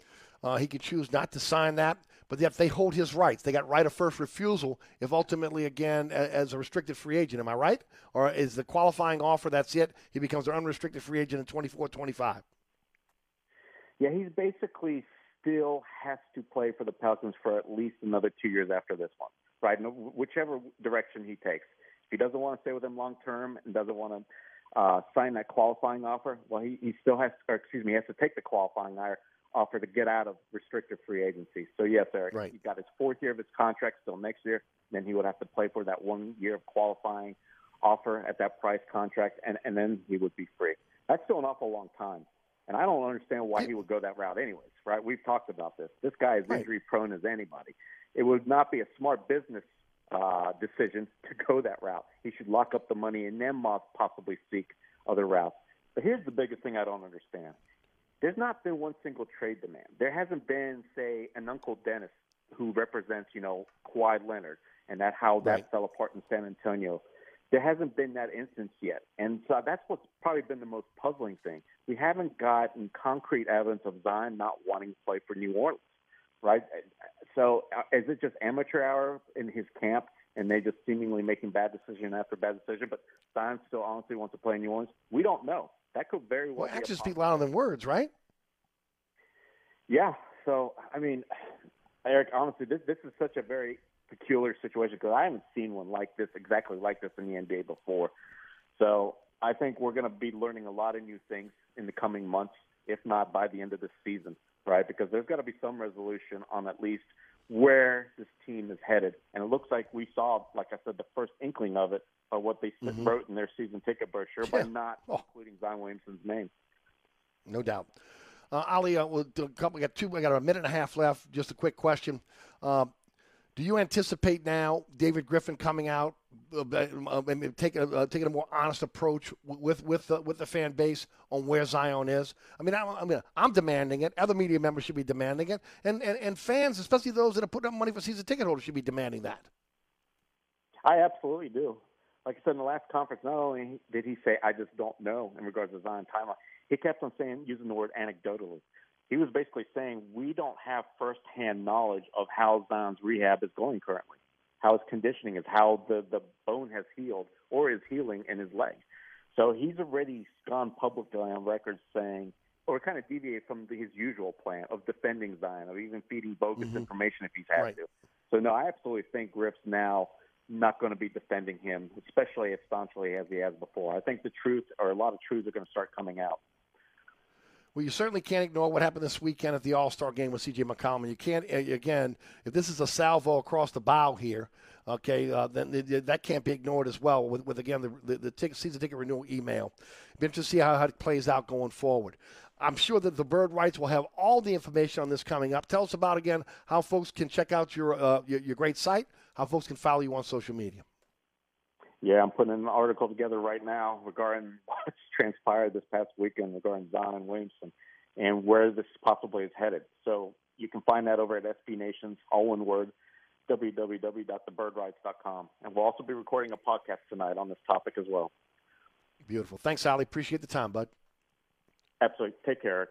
Uh, he could choose not to sign that, but if they hold his rights, they got right of first refusal. If ultimately, again, as a restricted free agent, am I right? Or is the qualifying offer that's it? He becomes an unrestricted free agent in 24-25. Yeah, he's basically still has to play for the Pelicans for at least another two years after this one, right? Whichever direction he takes. If he doesn't want to stay with them long term and doesn't want to uh, sign that qualifying offer, well, he, he still has, or excuse me, he has to take the qualifying offer offer to get out of restricted free agency. So yes, Eric, Right. he got his fourth year of his contract still next year. Then he would have to play for that one year of qualifying offer at that price contract, and and then he would be free. That's still an awful long time. And I don't understand why he would go that route, anyways. Right? We've talked about this. This guy is injury prone as anybody. It would not be a smart business uh, decision to go that route. He should lock up the money and then possibly seek other routes. But here's the biggest thing I don't understand. There's not been one single trade demand. There hasn't been, say, an Uncle Dennis who represents, you know, Kawhi Leonard, and that how that Right. fell apart in San Antonio. There hasn't been that instance yet, and so that's what's probably been the most puzzling thing. We haven't gotten concrete evidence of Zion not wanting to play for New Orleans, right? So uh, is it just amateur hour in his camp, and they just seemingly making bad decision after bad decision? But Zion still honestly wants to play in New Orleans. We don't know. That could very well. Well, actions speak louder than words, right? Yeah. So I mean, Eric, honestly, this this is such a very peculiar situation because I haven't seen one like this, exactly like this in the NBA before. So I think we're going to be learning a lot of new things in the coming months, if not by the end of the season, right? Because there's got to be some resolution on at least where this team is headed. And it looks like we saw, like I said, the first inkling of it by what they Mhm. wrote in their season ticket brochure by Yeah. not Oh. including Zion Williamson's name. No doubt. Uh, Ali, uh, we'll do a couple. We got two. We got a minute and a half left. Just a quick question. Uh, Do you anticipate now David Griffin coming out uh, uh, and taking a, uh, taking a more honest approach with with the, with the fan base on where Zion is? I mean, I, I mean, I'm demanding it. Other media members should be demanding it, and, and and fans, especially those that are putting up money for season ticket holders, should be demanding that. I absolutely do. Like I said in the last conference, not only did he say, "I just don't know" in regards to Zion timeline, he kept on saying, using the word anecdotally. He was basically saying we don't have firsthand knowledge of how Zion's rehab is going currently, how his conditioning is, how the the bone has healed or is healing in his leg. So he's already gone publicly on record saying, or kind of deviate from the, his usual plan of defending Zion, of even feeding bogus Mm-hmm. information if he's had Right. to. So no, I absolutely think Griff's now not going to be defending him, especially as staunchly as he has before. I think the truth, or a lot of truths, are going to start coming out. Well, you certainly can't ignore what happened this weekend at the All Star game with C.J. McCollum. You can't, again, if this is a salvo across the bow here, okay, uh, then th- th- that can't be ignored as well. With, with again, the, the, the ticket, season ticket renewal email. Be interested to see how, how it plays out going forward. I'm sure that the Bird Writes will have all the information on this coming up. Tell us about again how folks can check out your uh, your, your great site, how folks can follow you on social media. Yeah, I'm putting an article together right now regarding what's transpired this past weekend regarding Zion Williamson and where this possibly is headed. So you can find that over at SB Nations, all one word, www.thebirdwrites.com. And we'll also be recording a podcast tonight on this topic as well. Beautiful. Thanks, Ali. Appreciate the time, bud. Absolutely. Take care, Eric.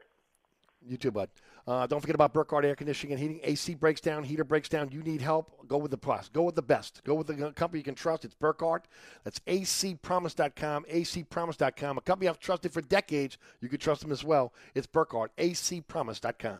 You too, bud. Uh, don't forget about Burkhardt Air Conditioning and Heating. AC breaks down, heater breaks down. You need help? Go with the plus. Go with the best. Go with the company you can trust. It's Burkhardt. That's acpromise.com, acpromise.com. A company I've trusted for decades. You can trust them as well. It's Burkhardt, acpromise.com.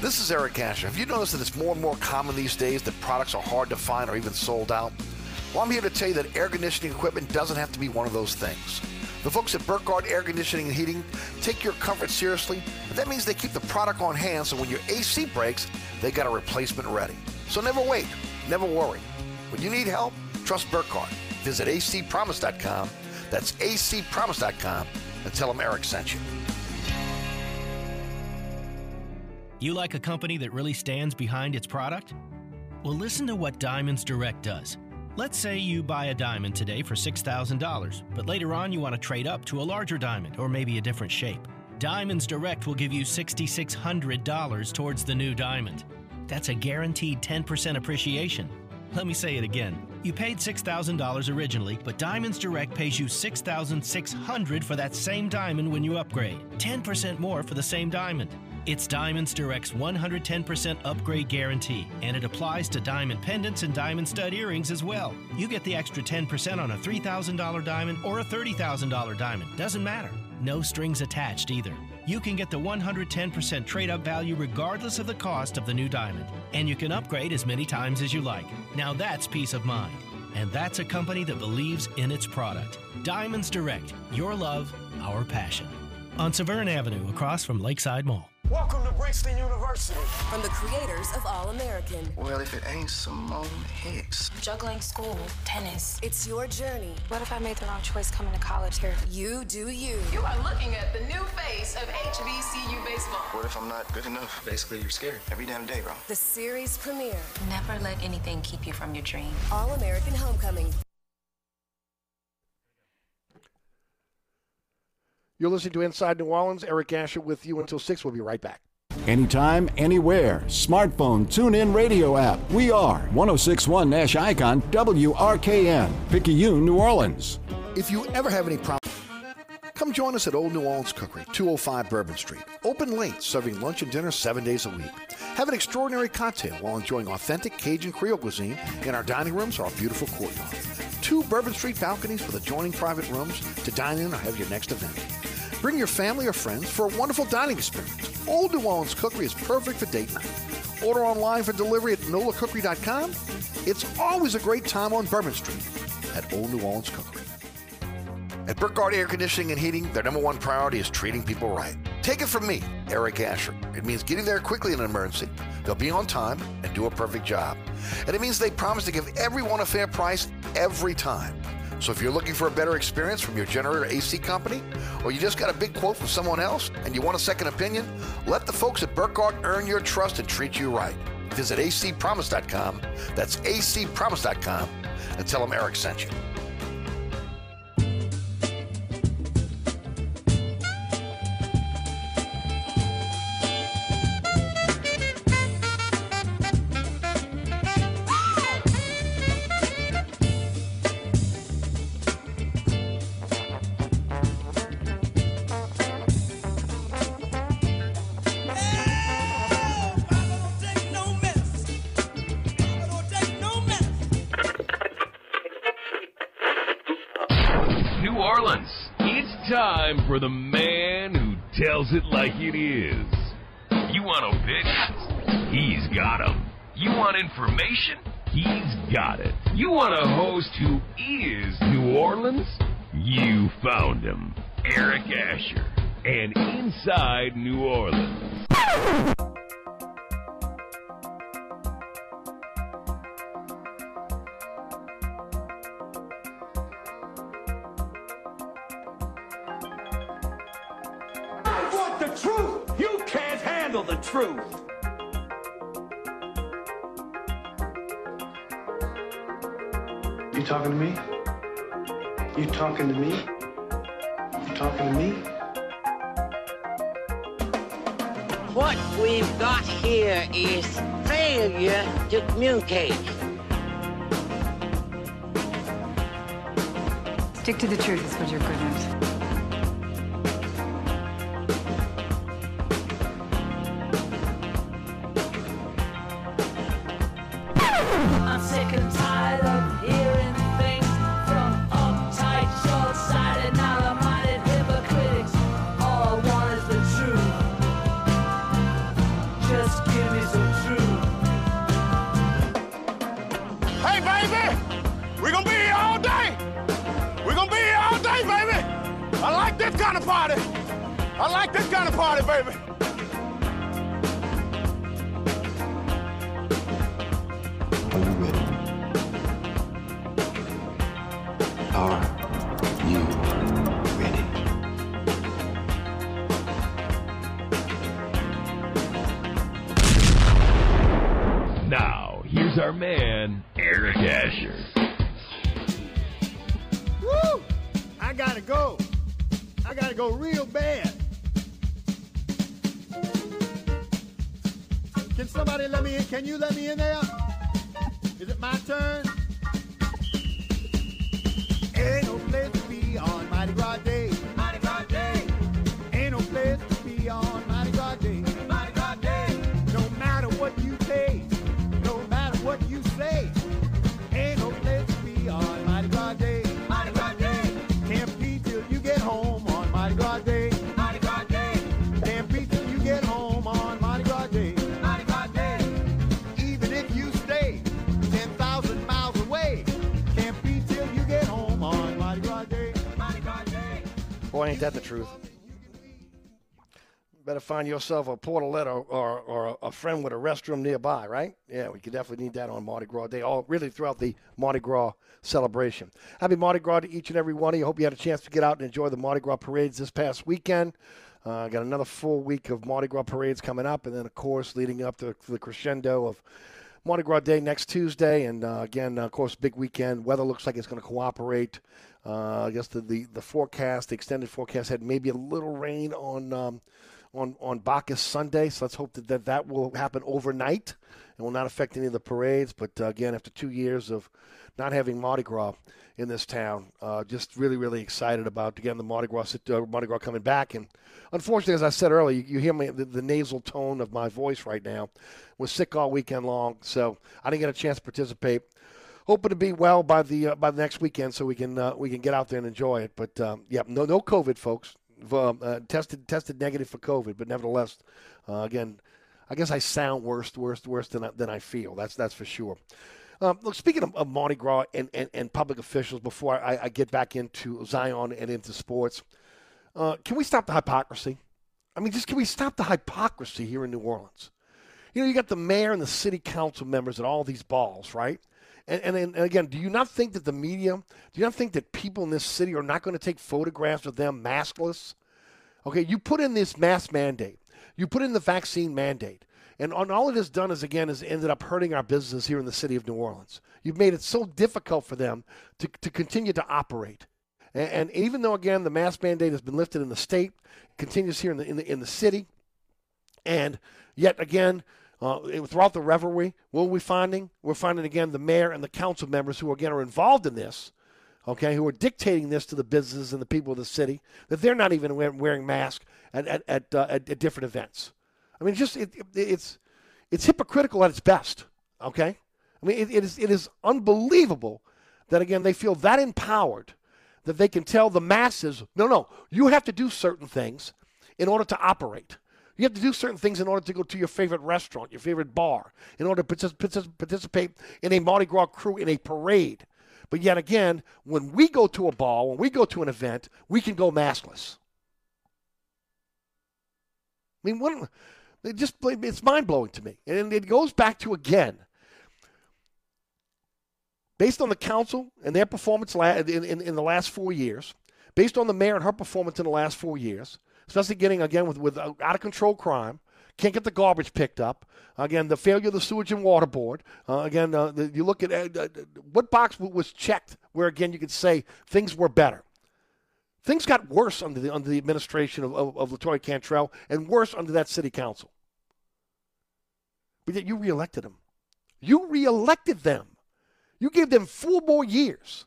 This is Eric Asher. Have you noticed that it's more and more common these days that products are hard to find or even sold out? Well, I'm here to tell you that air conditioning equipment doesn't have to be one of those things. The folks at Burkhardt Air Conditioning and Heating take your comfort seriously. That means they keep the product on hand so when your AC breaks, they got a replacement ready. So never wait, never worry. When you need help, trust Burkhardt. Visit acpromise.com. That's acpromise.com and tell them Eric sent you. You like a company that really stands behind its product? Well, listen to what Diamonds Direct does. Let's say you buy a diamond today for $6,000, but later on you want to trade up to a larger diamond or maybe a different shape. Diamonds Direct will give you $6,600 towards the new diamond. That's a guaranteed 10% appreciation. Let me say it again. You paid $6,000 originally, but Diamonds Direct pays you $6,600 for that same diamond when you upgrade. 10% more for the same diamond. It's Diamonds Direct's 110% upgrade guarantee, and it applies to diamond pendants and diamond stud earrings as well. You get the extra 10% on a $3,000 diamond or a $30,000 diamond. Doesn't matter. No strings attached either. You can get the 110% trade up value regardless of the cost of the new diamond. And you can upgrade as many times as you like. Now that's peace of mind. And that's a company that believes in its product. Diamonds Direct, your love, our passion. On Severn Avenue, across from Lakeside Mall. Welcome to Bringston University. From the creators of All American. Well, if it ain't Simone Hicks. Juggling school, tennis. It's your journey. What if I made the wrong choice coming to college here? You do you. You are looking at the new face of HBCU baseball. What if I'm not good enough? Basically, you're scared every damn day, bro. The series premiere. Never let anything keep you from your dream. All American Homecoming. You're listening to Inside New Orleans. Eric Asher with you until 6. We'll be right back. Anytime, anywhere. Smartphone, tune in radio app. We are 1061 Nash Icon, WRKN, Picayune, New Orleans. If you ever have any problems, come join us at Old New Orleans Cookery, 205 Bourbon Street. Open late, serving lunch and dinner seven days a week. Have an extraordinary cocktail while enjoying authentic Cajun Creole cuisine in our dining rooms or our beautiful courtyard. Two Bourbon Street balconies with adjoining private rooms to dine in or have your next event. Bring your family or friends for a wonderful dining experience. Old New Orleans Cookery is perfect for date night. Order online for delivery at nolacookery.com. It's always a great time on Bourbon Street at Old New Orleans Cookery. At Burkhardt Air Conditioning and Heating, their number one priority is treating people right. Take it from me, Eric Asher. It means getting there quickly in an emergency. They'll be on time and do a perfect job. And it means they promise to give everyone a fair price every time. So if you're looking for a better experience from your generator AC company, or you just got a big quote from someone else and you want a second opinion, let the folks at Burkhardt earn your trust and treat you right. Visit acpromise.com. That's acpromise.com and tell them Eric sent you. Can somebody let me in? Can you let me in there? Is it my turn? Boy, ain't that the truth. Better find yourself a portalette or, or, or a friend with a restroom nearby, right? Yeah, we could definitely need that on Mardi Gras Day, all really throughout the Mardi Gras celebration. Happy Mardi Gras to each and every one of you. Hope you had a chance to get out and enjoy the Mardi Gras parades this past weekend. Uh, got another full week of Mardi Gras parades coming up, and then, of course, leading up to the crescendo of Mardi Gras Day next Tuesday. And uh, again, of course, big weekend. Weather looks like it's going to cooperate. Uh, I guess the, the, the forecast, the extended forecast, had maybe a little rain on. Um, on, on Bacchus Sunday, so let's hope that, that that will happen overnight and will not affect any of the parades. But uh, again, after two years of not having Mardi Gras in this town, uh, just really, really excited about again the Mardi Gras uh, Mardi Gras coming back. And unfortunately, as I said earlier, you, you hear me the, the, nasal tone of my voice right now. Was sick all weekend long, so I didn't get a chance to participate. Hoping to be well by the uh, by the next weekend, so we can uh, we can get out there and enjoy it. But um, yeah, no no COVID, folks uh, tested tested negative for COVID, but nevertheless, uh, again, I guess I sound worse, worse, worse than I, than I feel. That's that's for sure. Um, look, speaking of, of Mardi Gras and, and, and, public officials, before I, I, get back into Zion and into sports, uh, can we stop the hypocrisy? I mean, just can we stop the hypocrisy here in New Orleans? You know, you got the mayor and the city council members at all these balls, right? And, and, and, again, do you not think that the media, do you not think that people in this city are not going to take photographs of them maskless? Okay, you put in this mask mandate, you put in the vaccine mandate, and on all it has done is again has ended up hurting our business here in the city of New Orleans. You've made it so difficult for them to, to continue to operate. And, and even though again the mask mandate has been lifted in the state, continues here in the in the, in the city, and yet again uh, throughout the revelry, what are we finding? We're finding again the mayor and the council members who again are involved in this, okay, who are dictating this to the businesses and the people of the city that they're not even wearing masks at at at, uh, at, at different events. I mean, just it, it, it's it's hypocritical at its best. Okay, I mean it, it is it is unbelievable that again they feel that empowered that they can tell the masses, no, no, you have to do certain things in order to operate. You have to do certain things in order to go to your favorite restaurant, your favorite bar, in order to participate in a Mardi Gras crew in a parade. But yet again, when we go to a ball, when we go to an event, we can go maskless. I mean, what? Just it's mind blowing to me, and it goes back to again, based on the council and their performance in, in, in the last four years, based on the mayor and her performance in the last four years, especially getting again with with out of control crime. Can't get the garbage picked up. Again, the failure of the sewage and water board. Uh, again, uh, the, you look at uh, uh what box was checked where again you could say things were better. Things got worse under the under the administration of, of, of Latoya Cantrell and worse under that city council. But yet you reelected them. You reelected them. You gave them four more years.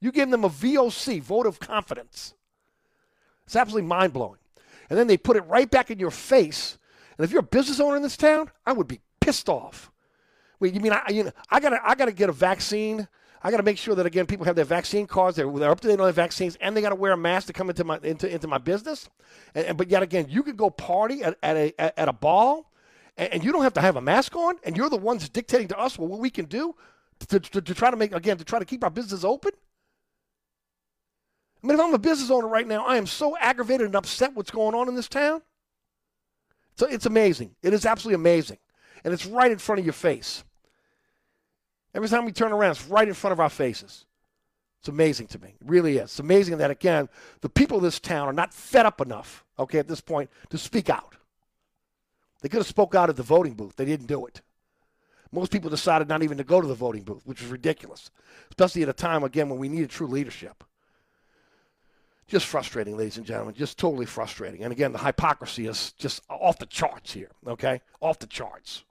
You gave them a VOC, vote of confidence. It's absolutely mind blowing. And then they put it right back in your face. And if you're a business owner in this town, I would be pissed off. Wait, you mean I, you know, I gotta, I gotta get a vaccine? I got to make sure that again people have their vaccine cards. They're, they're up to date on their vaccines, and they got to wear a mask to come into my into, into my business. And, and but yet again, you could go party at, at a at, at a ball, and, and, you don't have to have a mask on, and you're the ones dictating to us what we can do to, to, to try to make again to try to keep our business open. I mean, if I'm a business owner right now, I am so aggravated and upset what's going on in this town. So it's amazing. It is absolutely amazing. And it's right in front of your face. Every time we turn around, it's right in front of our faces. It's amazing to me. It really is. It's amazing that, again, the people of this town are not fed up enough, okay, at this point, to speak out. They could have spoke out at the voting booth. They didn't do it. Most people decided not even to go to the voting booth, which is ridiculous, especially at a time, again, when we needed true leadership. Just frustrating, ladies and gentlemen. Just totally frustrating. And again, the hypocrisy is just off the charts here, okay? Off the charts.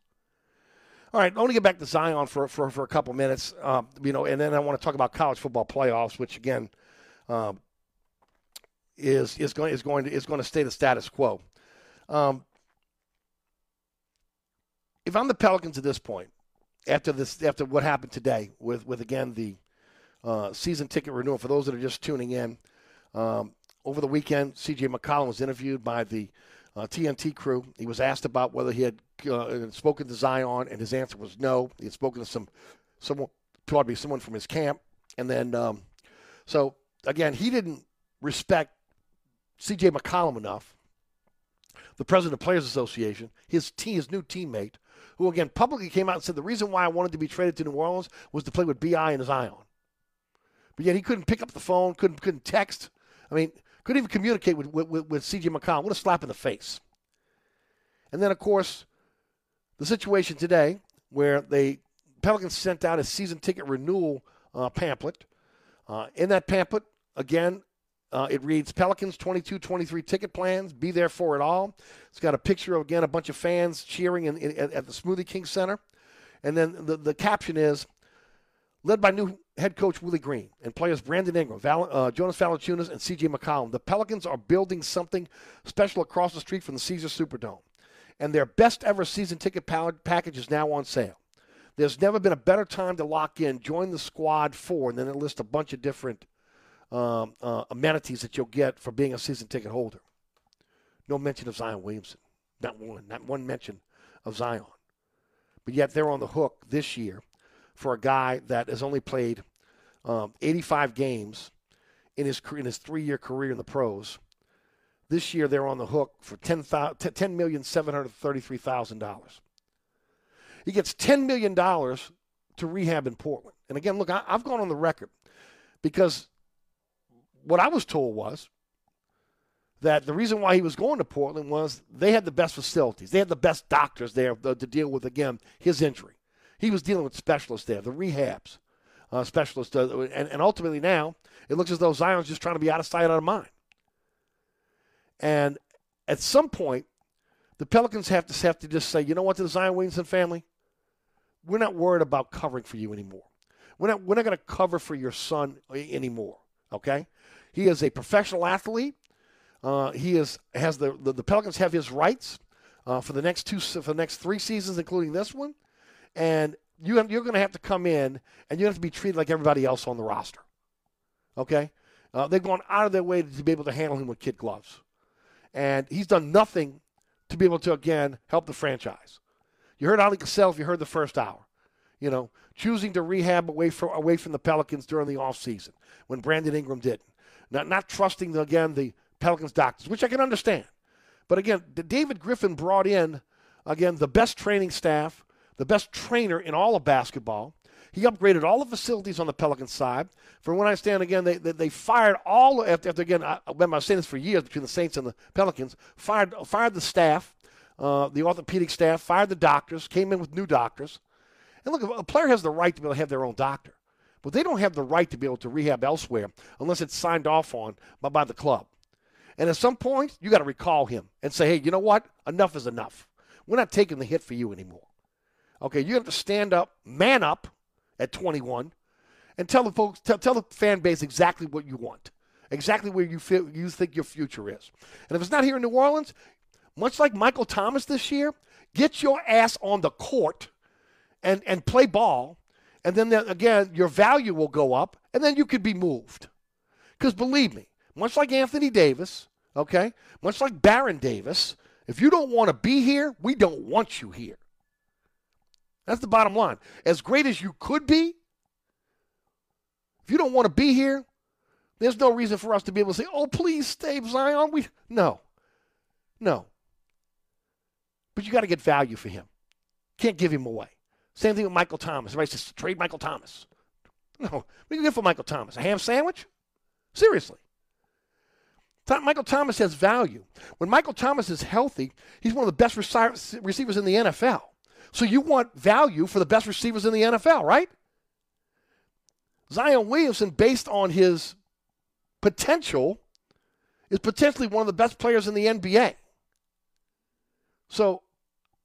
All right, I want to get back to Zion for, for, for a couple minutes, um, you know, and then I want to talk about college football playoffs, which again um, is is going is going to is going to stay the status quo. Um, if I'm the Pelicans at this point, after this after what happened today with with again the uh, season ticket renewal for those that are just tuning in, um, over the weekend, C.J. McCollum was interviewed by the uh, TNT crew. He was asked about whether he had uh, spoken to Zion, and his answer was no. He had spoken to some someone, someone from his camp, and then um, so again, he didn't respect C.J. McCollum enough, the president of Players Association, his team, his new teammate, who again publicly came out and said the reason why I wanted to be traded to New Orleans was to play with Bi and Zion. But yet he couldn't pick up the phone, couldn't couldn't text. I mean, couldn't even communicate with with, with, C.J. McCollum. What a slap in the face. And then of course, the situation today where they Pelicans sent out a season ticket renewal uh, pamphlet. Uh, in that pamphlet, again, uh, it reads Pelicans 22 23 ticket plans. Be there for it all. It's got a picture of, again, a bunch of fans cheering in, in, at the Smoothie King Center. And then the, the caption is led by new head coach Willie Green and players Brandon Ingram, Val, uh, Jonas Valanciunas, and C.J. McCollum. The Pelicans are building something special across the street from the Caesars Superdome, and their best ever season ticket package is now on sale. There's never been a better time to lock in. Join the squad for, and then it lists a bunch of different um, uh, amenities that you'll get for being a season ticket holder. No mention of Zion Williamson. Not one. Not one mention of Zion. But yet they're on the hook this year for a guy that has only played um, 85 games in his in his three year career in the pros. This year they're on the hook for ten million seven hundred thirty three thousand dollars. He gets ten million dollars to rehab in Portland. And again, look, I, I've gone on the record because what I was told was that the reason why he was going to Portland was they had the best facilities. They had the best doctors there to, to deal with, again, his injury. He was dealing with specialists there, the rehabs uh, specialists. Uh, and, and ultimately now, it looks as though Zion's just trying to be out of sight, out of mind. And at some point, the Pelicans have to have to just say, you know what, to the Zion Williamson family, we're not worried about covering for you anymore. We're not, we're not going to cover for your son anymore. Okay, he is a professional athlete. Uh, he is has the, the, the Pelicans have his rights uh, for the next two for the next three seasons, including this one, and you have, you're going to have to come in and you have to be treated like everybody else on the roster. Okay, uh, they've gone out of their way to be able to handle him with kid gloves, and he's done nothing to be able to again help the franchise. You heard Oleh Kosel if you heard the first hour. You know, choosing to rehab away from away from the Pelicans during the offseason when Brandon Ingram didn't. Not not trusting the, again the Pelicans doctors, which I can understand. But again, David Griffin brought in again the best training staff, the best trainer in all of basketball. He upgraded all the facilities on the Pelicans side. For when I stand again, they, they, they fired all after, after again. I, have been saying this for years between the Saints and the Pelicans. Fired fired the staff, uh, the orthopedic staff, fired the doctors, came in with new doctors. And look, a player has the right to be able to have their own doctor. But they don't have the right to be able to rehab elsewhere unless it's signed off on by, by the club. And at some point, you got to recall him and say, hey, you know what? Enough is enough. We're not taking the hit for you anymore. Okay, you have to stand up, man up at 21, and tell the folks, tell, tell the fan base exactly what you want, exactly where you feel you think your future is. And if it's not here in New Orleans, much like Michael Thomas this year, get your ass on the court and and play ball and then again, your value will go up, and then you could be moved. Because believe me, much like Anthony Davis, okay, much like Baron Davis, if you don't want to be here, we don't want you here. That's the bottom line. As great as you could be, if you don't want to be here, there's no reason for us to be able to say, "Oh, please stay, Zion." We no, no. But you got to get value for him. Can't give him away. Same thing with Michael Thomas. Everybody says, trade Michael Thomas. No. Do you get for Michael Thomas? A ham sandwich? Seriously. Michael Thomas has value. When Michael Thomas is healthy, he's one of the best receivers in the NFL. So you want value for the best receivers in the NFL, right? Zion Williamson, based on his potential, is potentially one of the best players in the NBA. So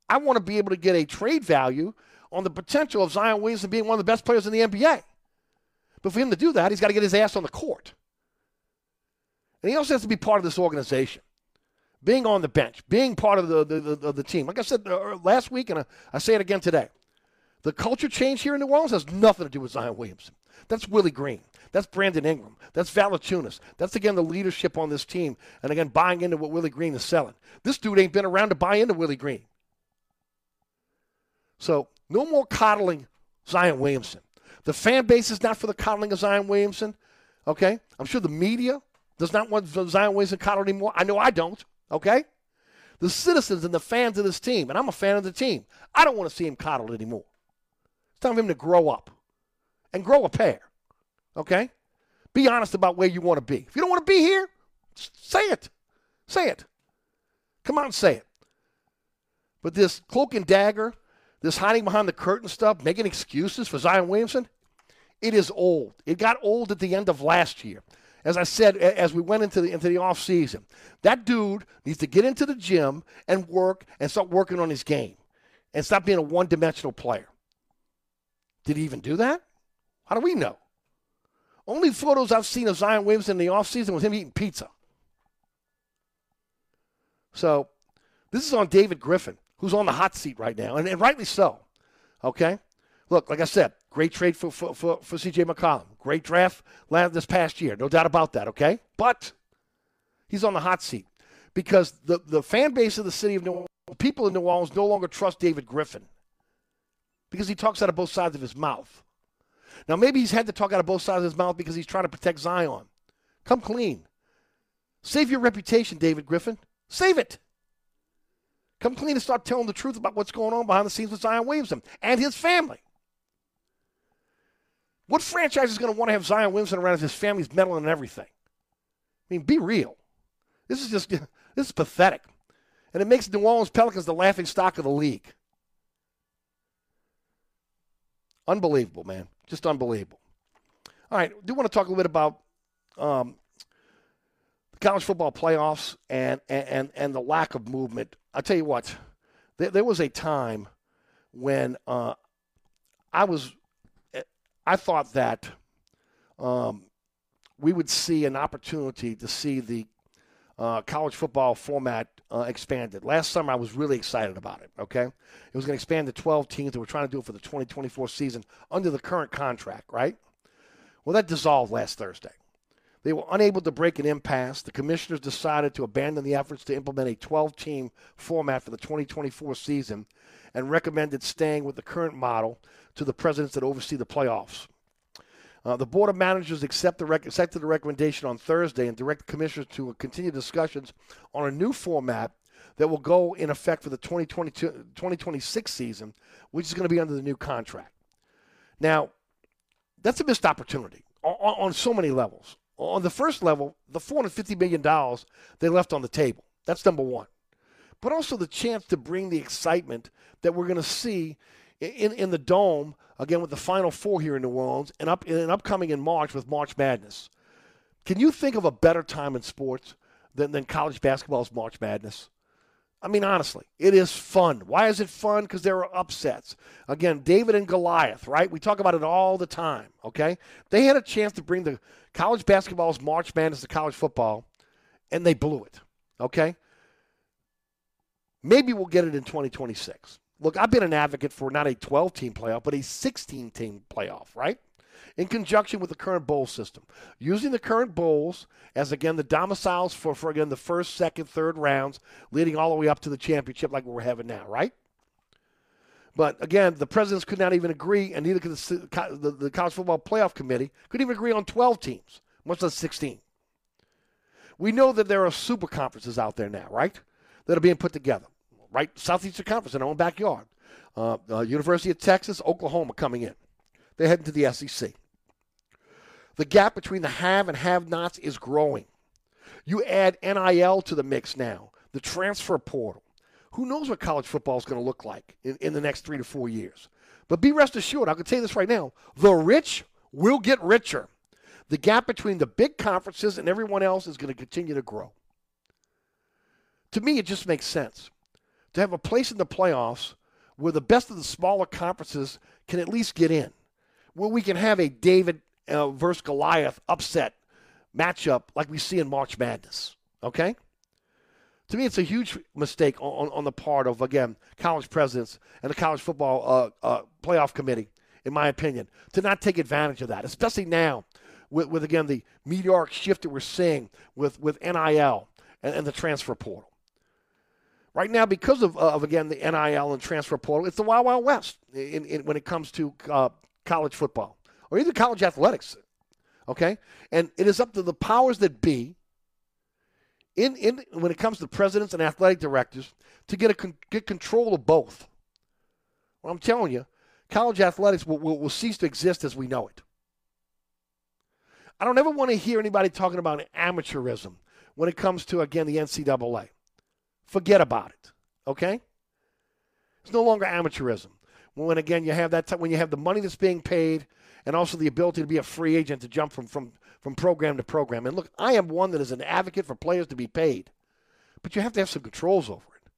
I want to be able to get a trade value on the potential of Zion Williamson being one of the best players in the NBA. But for him to do that, he's got to get his ass on the court. And he also has to be part of this organization, being on the bench, being part of the, the, the, the team. Like I said uh, last week, and I, I say it again today the culture change here in New Orleans has nothing to do with Zion Williamson. That's Willie Green. That's Brandon Ingram. That's Valanciunas. That's again the leadership on this team, and again buying into what Willie Green is selling. This dude ain't been around to buy into Willie Green. So no more coddling Zion Williamson. The fan base is not for the coddling of Zion Williamson. Okay? I'm sure the media does not want Zion Williamson coddled anymore. I know I don't. Okay, the citizens and the fans of this team, and I'm a fan of the team. I don't want to see him coddled anymore. It's time for him to grow up and grow a pair. Okay, be honest about where you want to be. If you don't want to be here, say it. Say it. Come on say it. But this cloak and dagger, this hiding behind the curtain stuff, making excuses for Zion Williamson, it is old. It got old at the end of last year. As I said, as we went into the into the off season, that dude needs to get into the gym and work and start working on his game, and stop being a one dimensional player. Did he even do that? How do we know? Only photos I've seen of Zion Williamson in the offseason was him eating pizza. So this is on David Griffin, who's on the hot seat right now, and, and rightly so. Okay? Look, like I said, great trade for, for, for, for CJ McCollum. Great draft this past year. No doubt about that, okay? But he's on the hot seat because the, the fan base of the city of New Orleans, people in New Orleans no longer trust David Griffin because he talks out of both sides of his mouth. Now, maybe he's had to talk out of both sides of his mouth because he's trying to protect Zion. Come clean. Save your reputation, David Griffin. Save it. Come clean and start telling the truth about what's going on behind the scenes with Zion Williamson and his family. What franchise is going to want to have Zion Williamson around if his family's meddling in everything? I mean, be real. This is just this is pathetic. And it makes New Orleans Pelicans the laughing stock of the league. Unbelievable, man. Just unbelievable. All right, do want to talk a little bit about um, the college football playoffs and, and, and the lack of movement. I'll tell you what, there, there was a time when uh, I was, I thought that um, we would see an opportunity to see the uh, college football format uh, expanded. Last summer, I was really excited about it. Okay, it was going to expand to 12 teams. Were trying to do it for the 2024 season under the current contract, right? Well, that dissolved last Thursday. They were unable to break an impasse. The commissioners decided to abandon the efforts to implement a 12 team format for the 2024 season and recommended staying with the current model to the presidents that oversee the playoffs. Uh, the Board of Managers accept the rec- accepted the recommendation on Thursday and direct the commissioners to continue discussions on a new format that will go in effect for the 2026 season, which is going to be under the new contract. Now, that's a missed opportunity on, on so many levels. On the first level, the $450 million they left on the table. That's number one. But also the chance to bring the excitement that we're going to see in, in the dome again with the Final Four here in New Orleans and up and upcoming in March with March Madness. Can you think of a better time in sports than, than college basketball's March Madness? I mean, honestly, it is fun. Why is it fun? Because there are upsets. Again, David and Goliath, right? We talk about it all the time, okay? They had a chance to bring the college basketball's March Madness to college football, and they blew it, okay? Maybe we'll get it in 2026. Look, I've been an advocate for not a 12 team playoff, but a 16 team playoff, right? In conjunction with the current bowl system. Using the current bowls as, again, the domiciles for, for again, the first, second, third rounds, leading all the way up to the championship like we're having now, right? But again, the presidents could not even agree, and neither could the, the, the College Football Playoff Committee, couldn't even agree on 12 teams, much less 16. We know that there are super conferences out there now, right? That are being put together right Southeastern Conference in our own backyard. Uh, uh, University of Texas, Oklahoma coming in. They're heading to the SEC. The gap between the have and have nots is growing. You add NIL to the mix now, the transfer portal. Who knows what college football is going to look like in, in the next three to four years? But be rest assured, I can tell you this right now the rich will get richer. The gap between the big conferences and everyone else is going to continue to grow. To me, it just makes sense to have a place in the playoffs where the best of the smaller conferences can at least get in, where we can have a David uh, versus Goliath upset matchup like we see in March Madness. Okay? To me, it's a huge mistake on, on the part of, again, college presidents and the college football uh, uh, playoff committee, in my opinion, to not take advantage of that, especially now with, with again, the meteoric shift that we're seeing with, with NIL and, and the transfer portal. Right now, because of, uh, of again the NIL and transfer portal, it's the wild wild west in, in, when it comes to uh, college football or even college athletics. Okay, and it is up to the powers that be in, in when it comes to presidents and athletic directors to get a get control of both. Well, I'm telling you, college athletics will, will, will cease to exist as we know it. I don't ever want to hear anybody talking about amateurism when it comes to again the NCAA. Forget about it. Okay? It's no longer amateurism. When again you have that t- when you have the money that's being paid and also the ability to be a free agent to jump from from from program to program. And look, I am one that is an advocate for players to be paid, but you have to have some controls over it.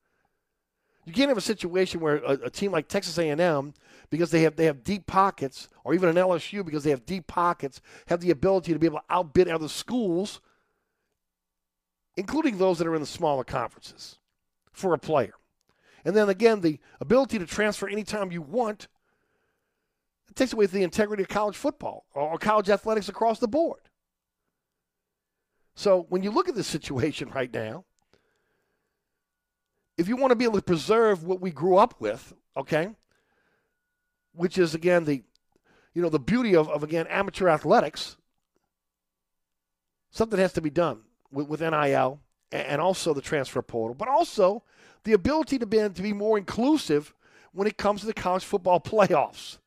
You can't have a situation where a, a team like Texas A&M, because they have they have deep pockets, or even an LSU because they have deep pockets, have the ability to be able to outbid other schools, including those that are in the smaller conferences, for a player. And then again, the ability to transfer anytime you want. It takes away the integrity of college football or college athletics across the board. So when you look at this situation right now, if you want to be able to preserve what we grew up with, okay, which is again the you know the beauty of, of again amateur athletics, something has to be done with, with NIL and also the transfer portal, but also the ability to be, to be more inclusive when it comes to the college football playoffs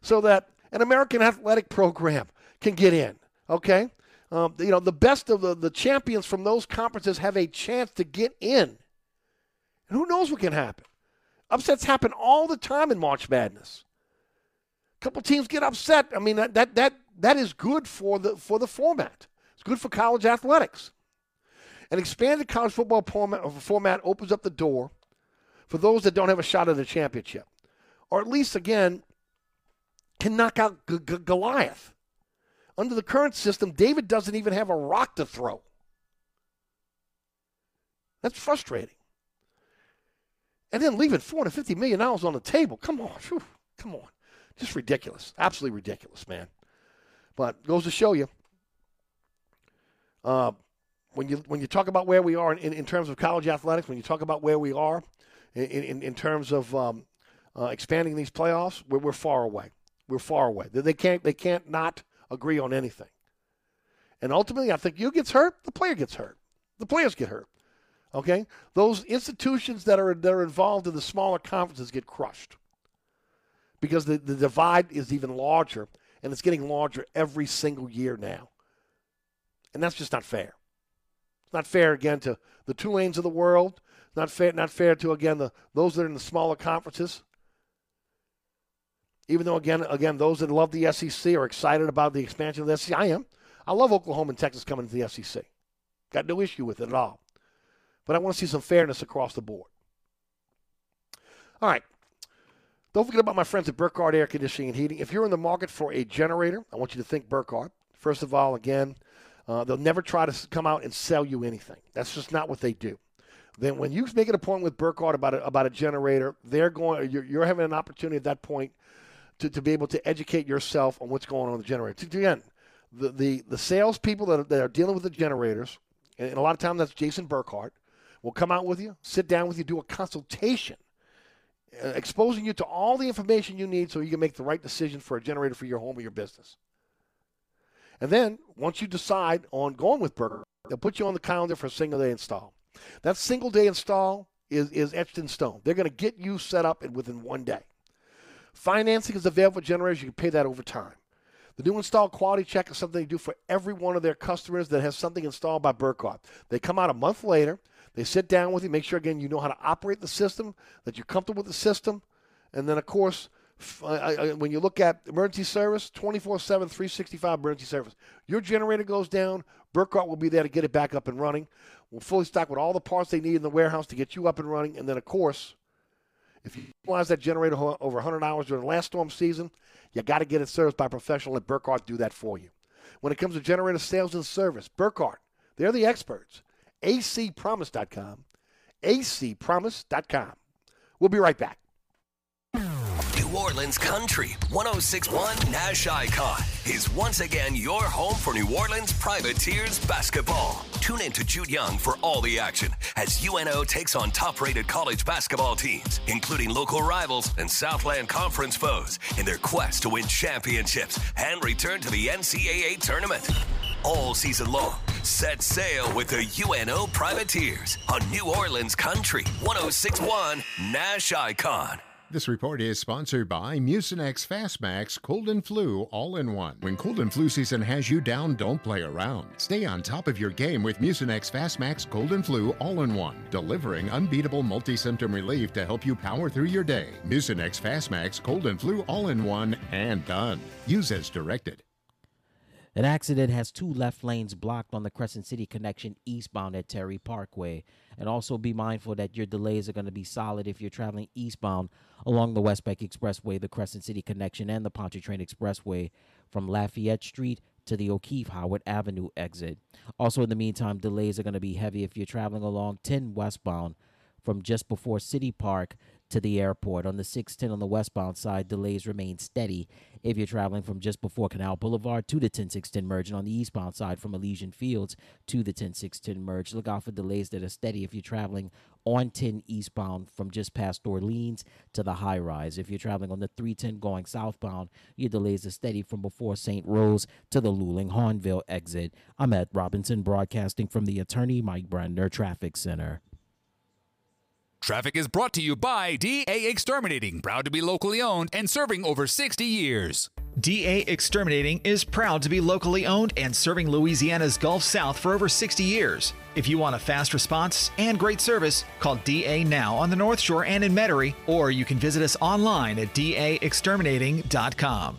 so that an American athletic program can get in, okay? Um, you know, the best of the, the champions from those conferences have a chance to get in. And who knows what can happen? Upsets happen all the time in March Madness. A couple teams get upset. I mean, that, that, that, that is good for the, for the format. It's good for college athletics. An expanded college football format, opens up the door for those that don't have a shot at a championship. Or at least, again, can knock out G- G- Goliath. Under the current system, David doesn't even have a rock to throw. That's frustrating. And then leaving $450 million on the table. Come on. Whew, come on. Just ridiculous. Absolutely ridiculous, man. But goes to show you. Uh, when you when you talk about where we are in, in, terms of college athletics, when you talk about where we are in, in, in terms of um, uh, expanding these playoffs, we're, we're far away. We're far away. They can't they can't not agree on anything. And ultimately, I think you gets hurt, the player gets hurt, the players get hurt. Okay, those institutions that are that are involved in the smaller conferences get crushed because the, the divide is even larger, and it's getting larger every single year now. And that's just not fair. Not fair again to the Tulanes of the world. Not fair. Not fair to again the those that are in the smaller conferences. Even though again, again, those that love the SEC are excited about the expansion of the SEC. I am. I love Oklahoma and Texas coming to the SEC. Got no issue with it at all. But I want to see some fairness across the board. All right. Don't forget about my friends at Burkhardt Air Conditioning and Heating. If you're in the market for a generator, I want you to think Burkhardt. First of all, again, uh, they'll never try to come out and sell you anything. That's just not what they do. Then when you make an appointment with Burkhardt about a, about a generator, they're going. You're, you're having an opportunity at that point to, to be able to educate yourself on what's going on with the generator. Again, the the the salespeople that are, that are dealing with the generators, and a lot of times that's Jason Burkhardt, will come out with you, sit down with you, do a consultation, uh, exposing you to all the information you need so you can make the right decision for a generator for your home or your business. And then once you decide on going with Burkhardt, they'll put you on the calendar for a single day install. That single day install is, is etched in stone. They're going to get you set up within one day. Financing is available for generators. You can pay that over time. The new install quality check is something they do for every one of their customers that has something installed by Burkhardt. They come out a month later. They sit down with you, make sure again you know how to operate the system, that you're comfortable with the system, and then of course, when you look at emergency service, 24/7, 365 emergency service. Your generator goes down, Burkhardt will be there to get it back up and running. We'll fully stock with all the parts they need in the warehouse to get you up and running, and then of course, if you utilize that generator over 100 hours during the last storm season, you got to get it serviced by a professional. Let Burkhardt do that for you. When it comes to generator sales and service, Burkhardt, they're the experts. acpromise.com. acpromise.com. We'll be right back. New Orleans Country 1061 Nash Icon is once again your home for New Orleans Privateers basketball. Tune in to Jude Young for all the action as UNO takes on top rated college basketball teams, including local rivals and Southland Conference foes, in their quest to win championships and return to the NCAA tournament. All season long, Set sail with the UNO Privateers on New Orleans Country 1061 Nash Icon. This report is sponsored by Mucinex Fastmax Cold and Flu All in One. When cold and flu season has you down, don't play around. Stay on top of your game with Mucinex Fastmax Cold and Flu All in One, delivering unbeatable multi symptom relief to help you power through your day. Mucinex Fastmax Cold and Flu All in One and done. Use as directed. An accident has two left lanes blocked on the Crescent City connection eastbound at Terry Parkway. And also be mindful that your delays are going to be solid if you're traveling eastbound along the West Bank Expressway, the Crescent City connection, and the Pontchartrain Expressway from Lafayette Street to the O'Keefe Howard Avenue exit. Also, in the meantime, delays are going to be heavy if you're traveling along 10 westbound from just before City Park to the airport. On the 610 on the westbound side, delays remain steady if you're traveling from just before Canal Boulevard to the 10610 merge, and on the eastbound side from Elysian Fields to the 10610 merge. Look out for delays that are steady if you're traveling on 10 eastbound from just past Orleans to the high rise. If you're traveling on the 310 going southbound, your delays are steady from before St. Rose to the Luling Hahnville exit. I'm at Robinson broadcasting from the attorney Mike Brandner Traffic Center. Traffic is brought to you by DA Exterminating, proud to be locally owned and serving over 60 years. DA Exterminating is proud to be locally owned and serving Louisiana's Gulf South for over 60 years. If you want a fast response and great service, call DA now on the North Shore and in Metairie, or you can visit us online at daexterminating.com.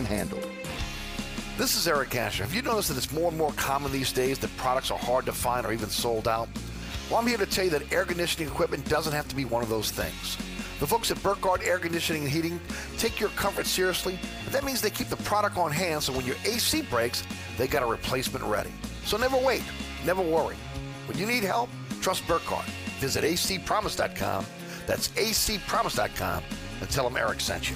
handle. This is Eric Asher. Have you noticed that it's more and more common these days that products are hard to find or even sold out? Well, I'm here to tell you that air conditioning equipment doesn't have to be one of those things. The folks at Burkhardt Air Conditioning and Heating take your comfort seriously, that means they keep the product on hand so when your AC breaks, they got a replacement ready. So never wait, never worry. When you need help, trust Burkhardt. Visit acpromise.com. That's acpromise.com and tell them Eric sent you.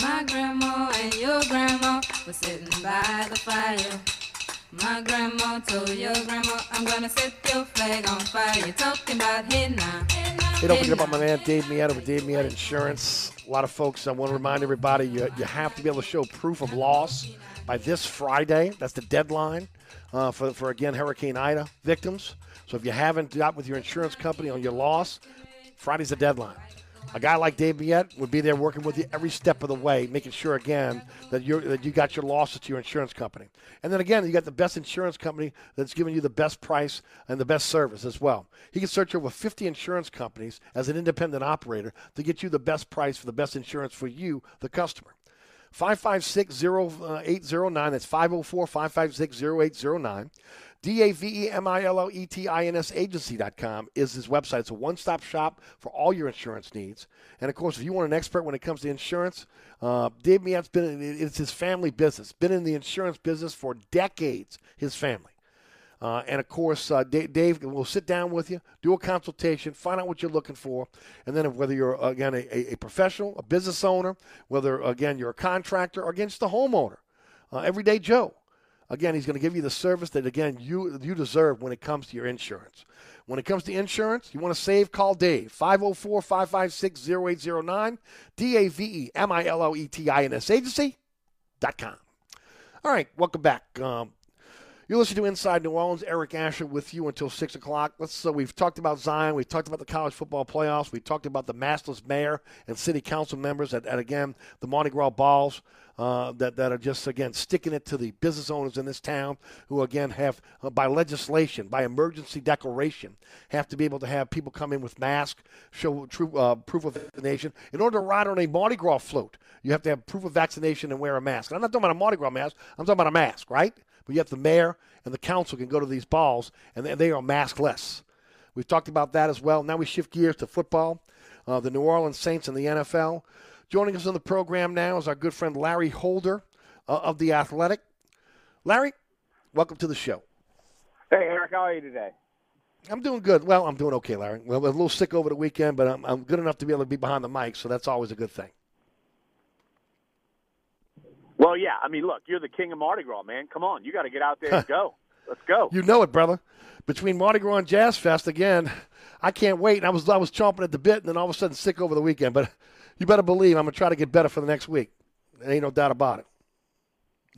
My grandma and your grandma were sitting by the fire. My grandma told your grandma, I'm gonna set your flag on fire. You're talking about hey now. Hey, don't forget about my man Dave Millet with Dave Millet Insurance. A lot of folks, I want to remind everybody, you, you have to be able to show proof of loss by this Friday. That's the deadline uh, for, for, again, Hurricane Ida victims. So if you haven't got with your insurance company on your loss, Friday's the deadline. A guy like Dave Millet would be there working with you every step of the way, making sure again that you that you got your losses to your insurance company. And then again, you got the best insurance company that's giving you the best price and the best service as well. He can search over 50 insurance companies as an independent operator to get you the best price for the best insurance for you, the customer. 556 uh, 0809. That's 504 556 0809. D A V E M I L L E T I N S agency.com is his website. It's a one stop shop for all your insurance needs. And of course, if you want an expert when it comes to insurance, uh, Dave Millet's been, it's his family business, been in the insurance business for decades, his family. Uh, and of course, uh, Dave, Dave will sit down with you, do a consultation, find out what you're looking for, and then whether you're again a, a professional, a business owner, whether again you're a contractor, or again just a homeowner, uh, everyday Joe. Again, he's going to give you the service that again you you deserve when it comes to your insurance. When it comes to insurance, you want to save, call Dave 504-556-0809, D A V E M I L O E T I N S agency.com. All right, welcome back. Um, you're listening to Inside New Orleans. Eric Asher with you until six o'clock. Let's. So we've talked about Zion. We've talked about the college football playoffs. We talked about the maskless mayor and city council members. At again the Mardi Gras balls uh, that that are just again sticking it to the business owners in this town who again have uh, by legislation, by emergency declaration, have to be able to have people come in with masks, show true uh, proof of vaccination. In order to ride on a Mardi Gras float, you have to have proof of vaccination and wear a mask. And I'm not talking about a Mardi Gras mask. I'm talking about a mask, right? But yet the mayor and the council can go to these balls, and they are maskless. We've talked about that as well. Now we shift gears to football. Uh, the New Orleans Saints and the NFL. Joining us on the program now is our good friend Larry Holder uh, of The Athletic. Larry, welcome to the show. Hey, Eric, how are you today? I'm doing good. Well, I'm doing okay, Larry. Well, a little sick over the weekend, but I'm, I'm good enough to be able to be behind the mic, so that's always a good thing. Well, yeah. I mean, look, you're the king of Mardi Gras, man. Come on, you got to get out there and go. Let's go. You know it, brother. Between Mardi Gras and Jazz Fest again, I can't wait. And I was I was chomping at the bit, and then all of a sudden sick over the weekend. But you better believe I'm gonna try to get better for the next week. There ain't no doubt about it.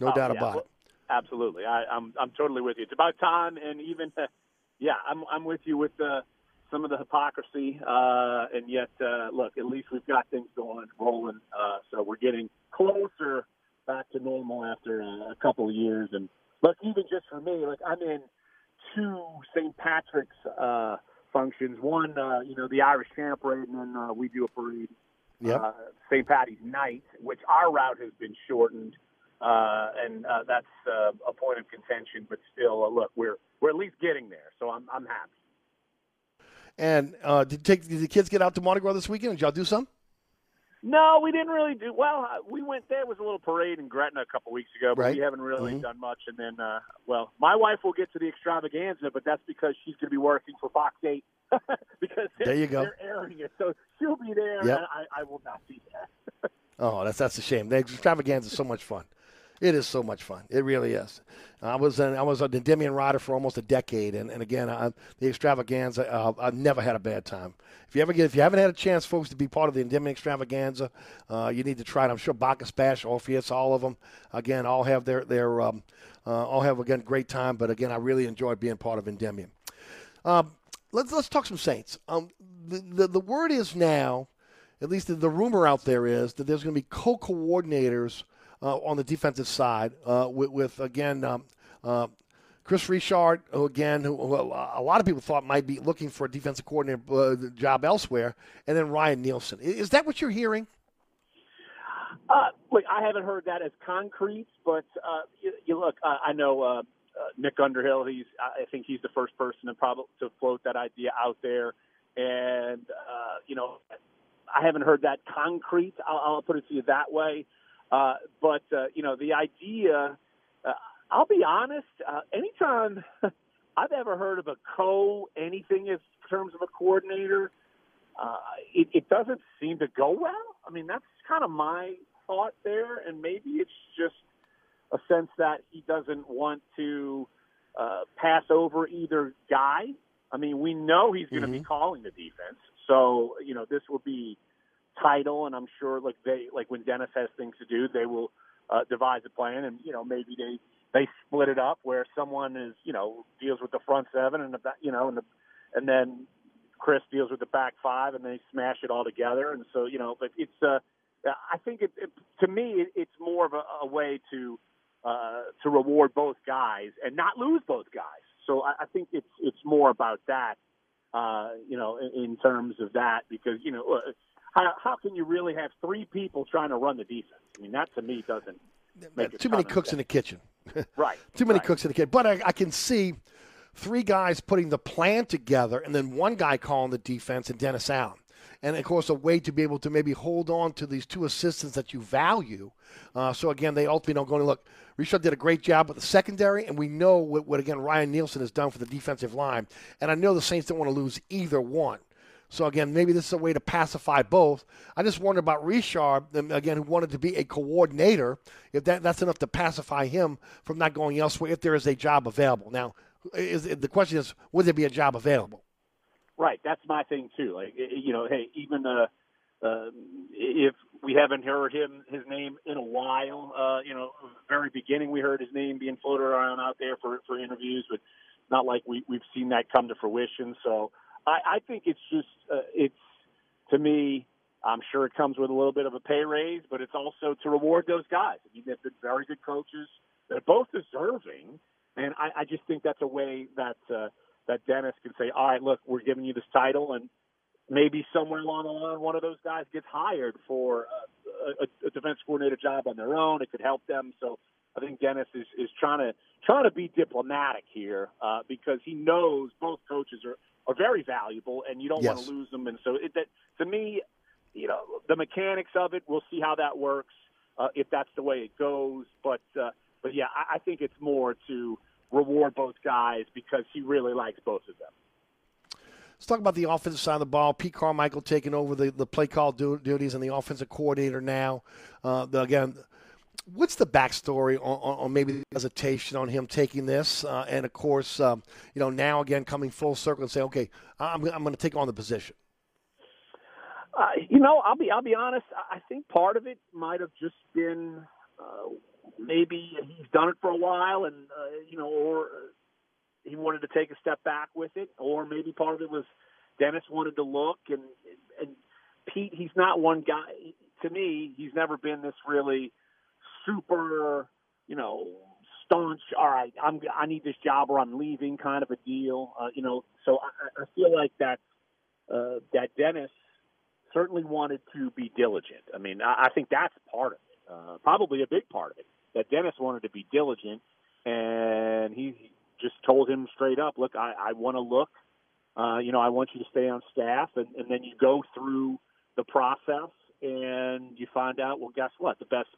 No Oh, doubt yeah, about well, it. Absolutely, I, I'm I'm totally with you. It's about time, and even yeah, I'm I'm with you with the some of the hypocrisy, uh, and yet uh, look, at least we've got things going rolling, uh, so we're getting closer back to normal after uh, a couple of years. And look, even just for me, like I'm in two St. Patrick's uh, functions. One, uh, you know, the Irish Camp Parade, and then uh, we do a parade Yep. uh, St. Patty's night, which our route has been shortened, uh, and uh, that's uh, a point of contention. But still, uh, look, we're we're at least getting there, so I'm I'm happy. And uh, did, take, did the kids get out to Mardi Gras this weekend? Did y'all do some? No, we didn't really do well. uh, We went there was a little parade in Gretna a couple weeks ago, but Right. we haven't really Mhm. done much. And then, uh, well, my wife will get to the extravaganza, but that's because she's going to be working for Fox Eight because There you go. they're airing it, so she'll be there, Yep. and I, I will not be there. Oh, that's that's a shame. The extravaganza is so much fun. It is so much fun. It really is. I was an, I was a Endymion rider for almost a decade, and, and again, I, the extravaganza. Uh, I've never had a bad time. If you ever get, if you haven't had a chance, folks, to be part of the Endymion extravaganza, uh, you need to try it. I'm sure Bacchus Bash, Orpheus, all of them, again, all have their their um, uh, all have again great time. But again, I really enjoyed being part of Endymion. Um, let's let's talk some Saints. Um, the, the the word is now, at least the, the rumor out there is that there's going to be co-coordinators on the defensive side uh, with, with again um, uh, Kris Richard, who again who, who a lot of people thought might be looking for a defensive coordinator uh, job elsewhere, and then Ryan Nielsen. Is that what you're hearing? Uh, look, I haven't heard that as concrete, but uh, you, you look. Uh, I know uh, uh, Nick Underhill. He's. I think he's the first person to probably to float that idea out there, and uh, you know, I haven't heard that concrete. I'll, I'll put it to you that way. Uh, but uh, you know, the idea. Uh, I'll be honest. Uh, anytime I've ever heard of a co anything in terms of a coordinator, uh, it, it doesn't seem to go well. I mean, that's kind of my thought there, and maybe it's just a sense that he doesn't want to uh, pass over either guy. I mean, we know he's going to be calling the defense, so you know this will be title, and I'm sure like they like when Dennis has things to do, they will uh, devise a plan, and you know maybe they they split it up where someone is you know deals with the front seven and the you know and the and then Chris deals with the back five, and they smash it all together. And so, you know, but it's uh, I think it, it to me it, it's more of a, a way to uh, to reward both guys and not lose both guys. So I, I think it's it's more about that, uh, you know, in, in terms of that because you know. How, how can you really have three people trying to run the defense? I mean, that to me doesn't make Too many cooks in the kitchen. Right. Too many right. cooks in the kitchen. But I, I can see three guys putting the plan together and then one guy calling the defense and Dennis Allen. And of course, a way to be able to maybe hold on to these two assistants that you value. Uh, so again, they ultimately don't go and look. Richard did a great job with the secondary, and we know what, what again Ryan Nielsen has done for the defensive line. And I know the Saints don't want to lose either one. So again, maybe this is a way to pacify both. I just wonder about Richard, again, who wanted to be a coordinator, if that, that's enough to pacify him from not going elsewhere if there is a job available. Now, is, the question is, would there be a job available? Right, that's my thing too. Like you know, hey, even uh, uh, if we haven't heard him his name in a while, uh, you know, very beginning we heard his name being floated around out there for for interviews, but not like we we've seen that come to fruition. So I, I think it's just uh, it's to me. I'm sure it comes with a little bit of a pay raise, but it's also to reward those guys. I mean, they've been very good coaches. They're both deserving, and I, I just think that's a way that uh, that Dennis can say, "All right, look, we're giving you this title, and maybe somewhere along the line, one of those guys gets hired for uh, a, a defense coordinator job on their own. It could help them." So I think Dennis is, is trying to trying to be diplomatic here uh, because he knows both coaches are, are very valuable, and you don't want to lose them. And so it, that to me, you know, the mechanics of it, we'll see how that works uh, if that's the way it goes. But uh, but yeah, I, I think it's more to reward both guys because he really likes both of them. Let's talk about the offensive side of the ball. Pete Carmichael taking over the, the play call du- duties and the offensive coordinator now. Uh, the, again, what's the backstory on, on, maybe the hesitation on him taking this? Uh, and of course, um, you know, now again coming full circle and saying, okay, I'm, I'm going to take on the position. Uh, you know, I'll be I'll be honest. I think part of it might have just been uh, maybe he's done it for a while, and uh, you know, or he wanted to take a step back with it, or maybe part of it was Dennis wanted to look, and and Pete, he's not one guy. To me, he's never been this really super, you know, staunch. All right, I'm I need this job or I'm leaving kind of a deal. Uh, you know, so I, I feel like that uh, that Dennis certainly wanted to be diligent. I mean, I, I think that's part of it, uh, probably a big part of it. That Dennis wanted to be diligent, and he just told him straight up, "Look, I, I want to look. Uh, you know, I want you to stay on staff." And, and then you go through the process, and you find out, well, guess what? The best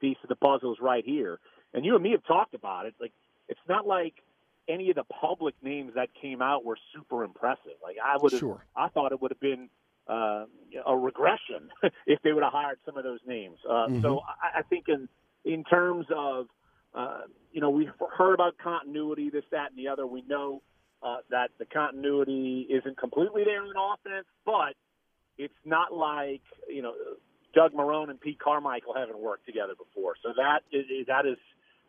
piece of the puzzle is right here. And you and me have talked about it. Like, it's not like any of the public names that came out were super impressive. Like, I would have, Sure. I thought it would have been uh, a regression if they would have hired some of those names. Uh, Mhm. So I, I think in in terms of uh, you know we've heard about continuity, this, that, and the other. We know uh, that the continuity isn't completely there in offense, but it's not like you know Doug Marrone and Pete Carmichael haven't worked together before. So that is that is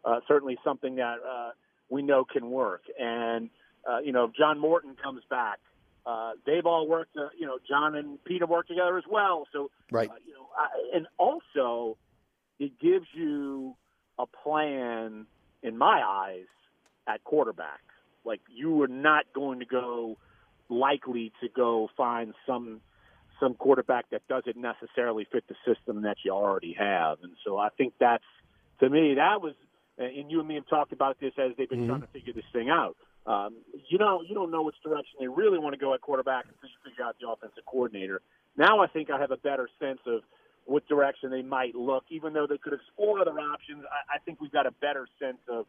uh, certainly something that uh, we know can work. And uh, you know, if John Morton comes back. Uh, they've all worked, uh, you know, John and Pete have worked together as well. So, Right. uh, you know, I, and also it gives you a plan, in my eyes, at quarterback. Like you are not going to go likely to go find some some quarterback that doesn't necessarily fit the system that you already have. And so I think that's to me that was and you and me have talked about this as they've been Mhm. trying to figure this thing out. Um, you know, you don't know which direction they really want to go at quarterback until you figure out the offensive coordinator. Now I think I have a better sense of what direction they might look, even though they could explore other options. I, I think we've got a better sense of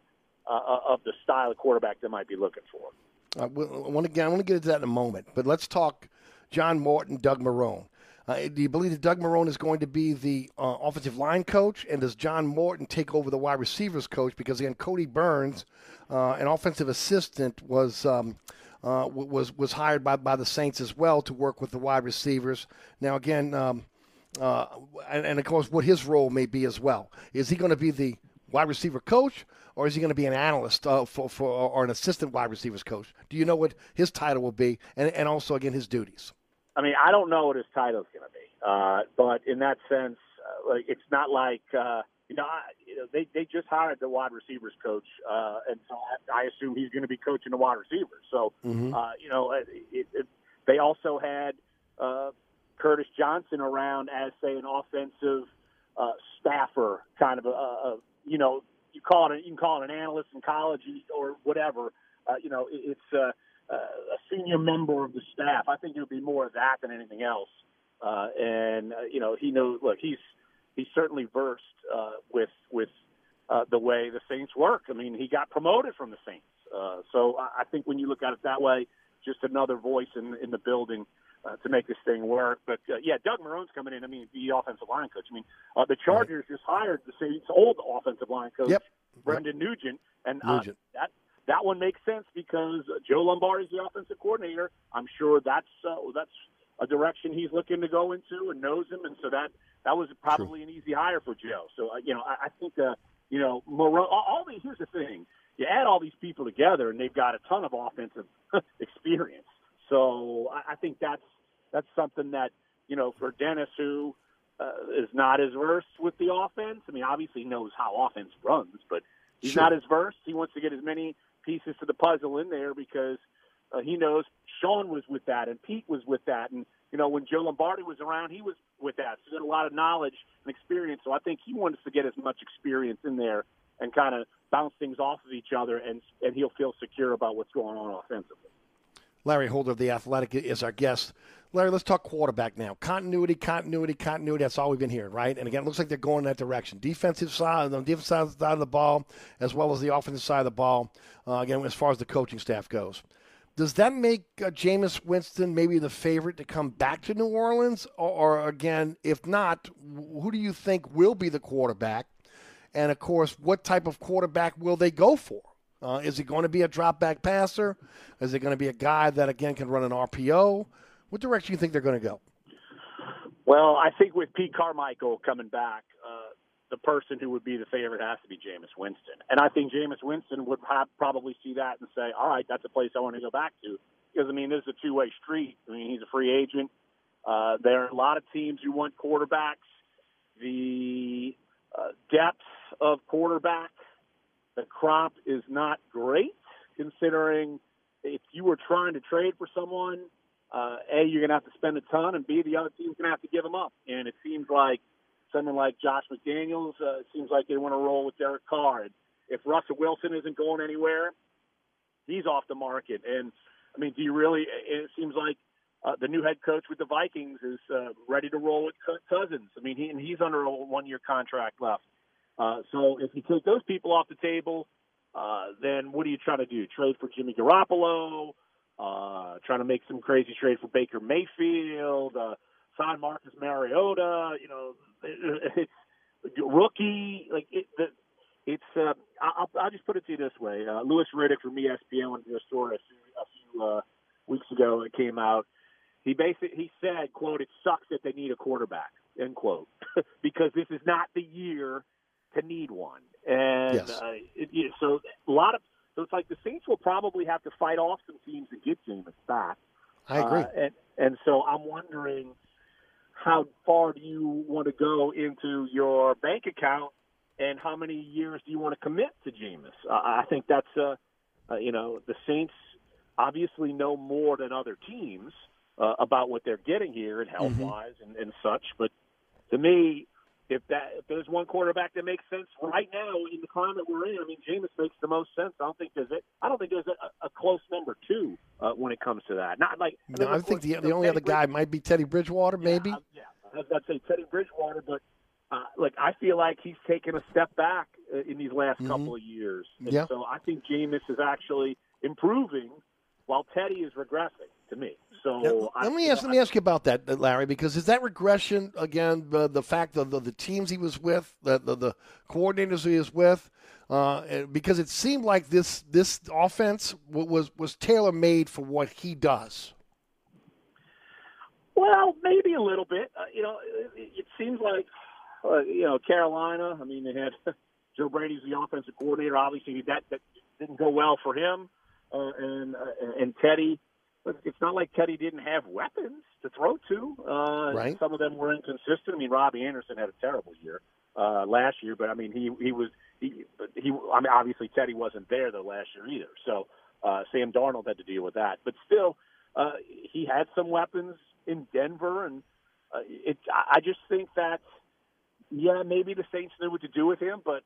uh, of the style of quarterback they might be looking for. Uh, I want to get I want to get into that in a moment, but let's talk John Morton, Doug Marrone. Uh, do you believe that Doug Marrone is going to be the uh, offensive line coach, and does John Morton take over the wide receivers coach? Because again, Kodi Burns, uh, an offensive assistant, was um, uh, was was hired by by the Saints as well to work with the wide receivers. Now again, um, uh, and, and of course, what his role may be as well. Is he going to be the wide receiver coach, or is he going to be an analyst uh, for, for or an assistant wide receivers coach? Do you know what his title will be, and, and also again his duties? I mean, I don't know what his title is going to be, uh, but in that sense, uh, like it's not like uh, you know, I, you know, they they just hired the wide receivers coach, uh, and so I, I assume he's going to be coaching the wide receivers. So, Mhm. uh, you know, it, it, it, they also had uh, Curtis Johnson around as say an offensive uh, staffer, kind of a, a you know, you call it you can call it an analyst in college or whatever. Uh, you know, it, it's uh, uh, a senior member of the staff. I think it would be more of that than anything else. Uh, and uh, you know, he knows. Look, he's he's certainly versed uh, with with uh, the way the Saints work. I mean, he got promoted from the Saints, uh, so I I think when you look at it that way, just another voice in in the building uh, to make this thing work. But uh, yeah, Doug Marrone's coming in. I mean, the offensive line coach. I mean, uh, the Chargers just hired the Saints' old offensive line coach, Yep. Brendan Nugent, and uh, Nugent. that that one makes sense because Joe Lombardi is the offensive coordinator. I'm sure that's uh, that's a direction he's looking to go into and knows him, and so that that was probably an easy hire for Joe. So uh, you know, I, I think uh, you know Marrone. All, all these here's the thing: you add all these people together, and they've got a ton of offensive experience. So I, I think that's that's something that you know for Dennis, who uh, is not as versed with the offense. I mean, obviously knows how offense runs, but he's Sure. not as versed. He wants to get as many pieces to the puzzle in there because uh, he knows Sean was with that and Pete was with that, and you know when Joe Lombardi was around, he was with that. So he had a lot of knowledge and experience. So I think he wants to get as much experience in there and kind of bounce things off of each other, and and he'll feel secure about what's going on offensively. Larry Holder of the Athletic is our guest. Larry, let's talk quarterback now. Continuity, continuity, continuity. That's all we've been hearing, right? And again, it looks like they're going in that direction. Defensive side, on the defensive side of the ball, as well as the offensive side of the ball. Uh, again, as far as the coaching staff goes, does that make uh, Jameis Winston maybe the favorite to come back to New Orleans, or, or again, if not, who do you think will be the quarterback? And of course, what type of quarterback will they go for? Uh, is he going to be a drop back passer? Is it going to be a guy that again can run an RPO? What direction do you think they're going to go? Well, I think with Pete Carmichael coming back, uh, the person who would be the favorite has to be Jameis Winston. And I think Jameis Winston would probably see that and say, all right, that's a place I want to go back to. Because, I mean, this is a two way street. I mean, he's a free agent. Uh, there are a lot of teams who want quarterbacks. The uh, depth of quarterback, the crop is not great considering if you were trying to trade for someone, uh, A, you're going to have to spend a ton, and B, the other team's going to have to give them up. And it seems like someone like Josh McDaniels, uh, seems like they want to roll with Derek Carr. And if Russell Wilson isn't going anywhere, he's off the market. And, I mean, do you really, it seems like uh, the new head coach with the Vikings is uh, ready to roll with Cou- Cousins. I mean, he, and he's under a one-year contract left. Uh, so if you take those people off the table, uh, then what are you trying to do? Trade for Jimmy Garoppolo? Uh, trying to make some crazy trade for Baker Mayfield? Uh, sign Marcus Mariota? You know, it's rookie. Like it, the, it's. Uh, I'll, I'll just put it to you this way: uh, Louis Riddick from ESPN went to a story a few, a few uh, weeks ago. It came out. He basically he said, "quote It sucks that they need a quarterback." End quote. because this is not the year to need one. And Yes. uh, it, it, so a lot of so it's like the Saints will probably have to fight off some teams to get Jameis back. I agree. Uh, and and so I'm wondering how far do you want to go into your bank account, and how many years do you want to commit to Jameis? Uh, I think that's uh, uh, you know the Saints obviously know more than other teams uh, about what they're getting here and health wise and, and such. But to me, if that if there's one quarterback that makes sense right now in the climate we're in, I mean Jameis makes the most sense. I don't think there's a, I don't think there's a, a close number two uh, when it comes to that. Not like No, I think the, the only other guy might be Teddy Bridgewater, maybe. yeah, I'd I'd say Teddy Bridgewater, but uh, like I feel like he's taken a step back uh, in these last Mhm. couple of years, and Yeah. so I think Jameis is actually improving while Teddy is regressing to me. So Now, I, let me ask. know, Let me ask you about that, uh, Larry, because is that regression again? The, the fact of the, the teams he was with, the the, the coordinators he was with, uh, because it seemed like this this offense was was tailor made for what he does. Well, maybe a little bit. Uh, you know, it, it seems like uh, you know Carolina. I mean, they had Joe Brady's the offensive coordinator. Obviously, that that didn't go well for him. Uh, and uh, and Teddy, but it's not like Teddy didn't have weapons to throw to. Uh, Right. Some of them were inconsistent. I mean, Robbie Anderson had a terrible year uh, last year, but I mean, he he was he he. I mean, obviously Teddy wasn't there though last year either. So uh, Sam Darnold had to deal with that. But still, uh, he had some weapons in Denver, and uh, it. I I just think that yeah, maybe the Saints knew what to do with him, but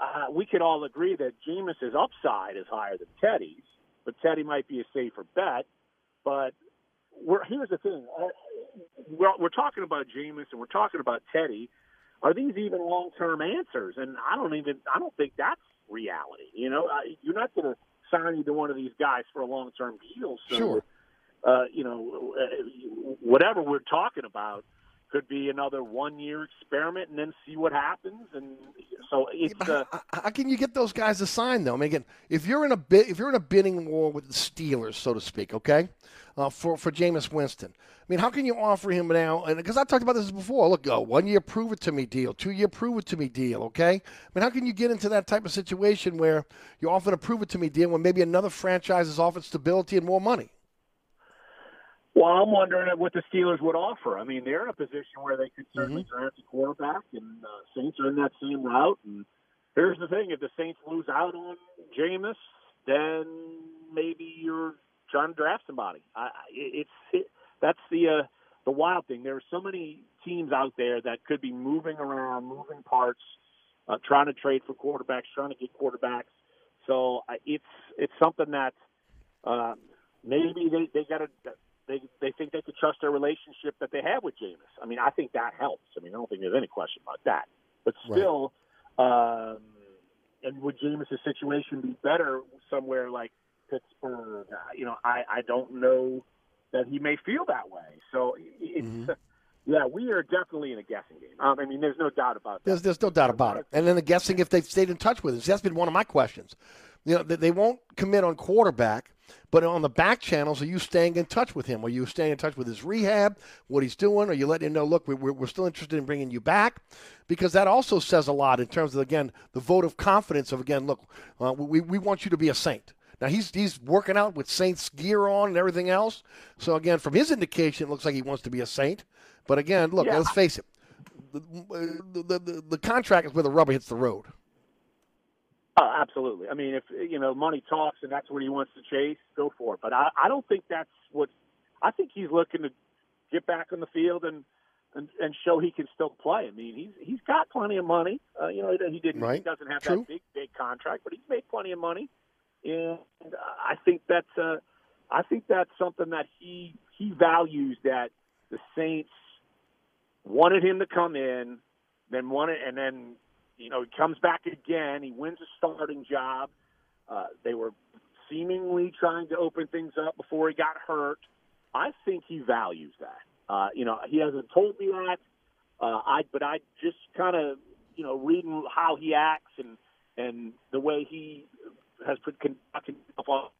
uh, we could all agree that Jameis's upside is higher than Teddy's. But Teddy might be a safer bet. But we're, here's the thing: we're, we're talking about Jameis and we're talking about Teddy. Are these even long-term answers? And I don't even I don't think that's reality. You know, I, you're not going to sign either one of these guys for a long-term deal. So, Sure. uh, you know, uh, whatever we're talking about could be another one-year experiment and then see what happens. And so it's uh, How can you get those guys to sign though? I mean, again, if you're in a bid, if you're in a bidding war with the Steelers, so to speak, okay, uh, for for Jameis Winston, I mean, how can you offer him now? And because I talked about this before, look, go one year, prove it to me deal, two year, prove it to me deal, okay. I mean, how can you get into that type of situation where you're offering a prove it to me deal when maybe another franchise is offering stability and more money? Well, I'm wondering what the Steelers would offer. I mean, they're in a position where they could certainly Mm-hmm. draft a quarterback, and uh, Saints are in that same route. And here's the thing: if the Saints lose out on Jameis, then maybe you're trying to draft somebody. I, it's it, that's the uh, the wild thing. There are so many teams out there that could be moving around, moving parts, uh, trying to trade for quarterbacks, trying to get quarterbacks. So uh, it's it's something that uh, maybe they they got to they they think they could trust their relationship that they have with Jameis. I mean, I think that helps. I mean, I don't think there's any question about that. But still, um, and would Jameis' situation be better somewhere like Pittsburgh? Uh, You know, I I don't know that he may feel that way. So it's. Yeah, we are definitely in a guessing game. Um, I mean, there's no doubt about that. There's, there's no doubt about it. And then the guessing if they've stayed in touch with us. That's been one of my questions. You know, they, they won't commit on quarterback, but on the back channels, are you staying in touch with him? Are you staying in touch with his rehab, what he's doing? Are you letting him know, look, we- we're, we're still interested in bringing you back? Because that also says a lot in terms of, again, the vote of confidence of, again, look, uh, we, we want you to be a saint. Now he's he's working out with Saints gear on and everything else. So again, from his indication, it looks like he wants to be a Saint. But again, look, Yeah. let's face it, the, the, the, the contract is where the rubber hits the road. Oh, absolutely. I mean, if you know money talks and that's what he wants to chase, go for it. But I, I don't think that's what. I think he's looking to get back on the field and and, and show he can still play. I mean, he's he's got plenty of money. Uh, you know, he didn't. He doesn't have True. that big big contract, but he's made plenty of money. And I think that's uh, I think that's something that he he values that the Saints wanted him to come in, then wanted, and then you know he comes back again. He wins a starting job. Uh, they were seemingly trying to open things up before he got hurt. I think he values that. Uh, you know, he hasn't told me that. Uh, I, but I just kind of, you know, reading how he acts and and the way he has put conducted himself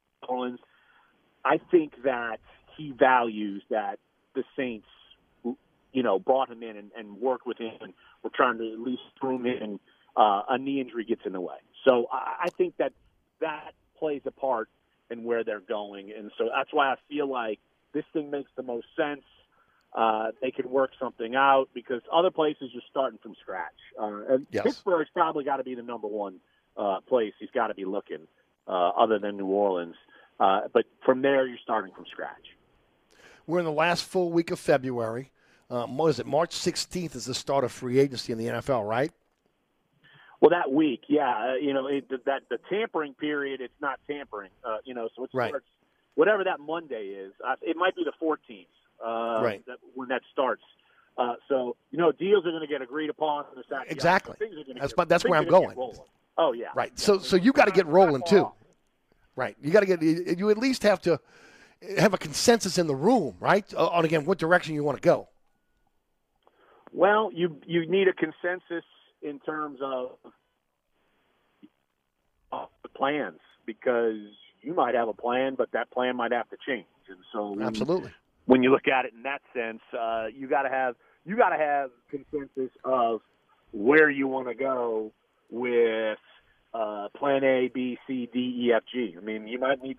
I think that he values that the Saints, you know, brought him in and, and worked with him and were trying to at least groom him and uh, a knee injury gets in the way. So I, I think that that plays a part in where they're going, and so that's why I feel like this thing makes the most sense. Uh, they could work something out because other places you're starting from scratch. Uh, and Yes. Pittsburgh's probably got to be the number one uh, place he's got to be looking, uh, other than New Orleans. Uh, but from there, you're starting from scratch. We're in the last full week of February. Um, what is it? March 16th is the start of free agency in the NFL, right? Well, that week, yeah, uh, you know, it, that the tampering period, it's not tampering, uh, you know, so it Right. starts whatever that Monday is. Uh, it might be the 14th, uh, Right. that, when that starts. Uh, so you know, deals are going to get agreed upon. in the Saturday. Exactly. Things are gonna That's get, that's where I'm going. Oh yeah, Right. So so you got to get rolling too. Right. You got to get you you at least have to have a consensus in the room, right? Uh, On again what direction you want to go. Well, you you need a consensus in terms of of the plans because you might have a plan, but that plan might have to change. And so, when- Absolutely. when you look at it in that sense, uh, you got to have you got to have consensus of where you want to go with uh, plan A, B, C, D, E, F, G. I mean, you might need.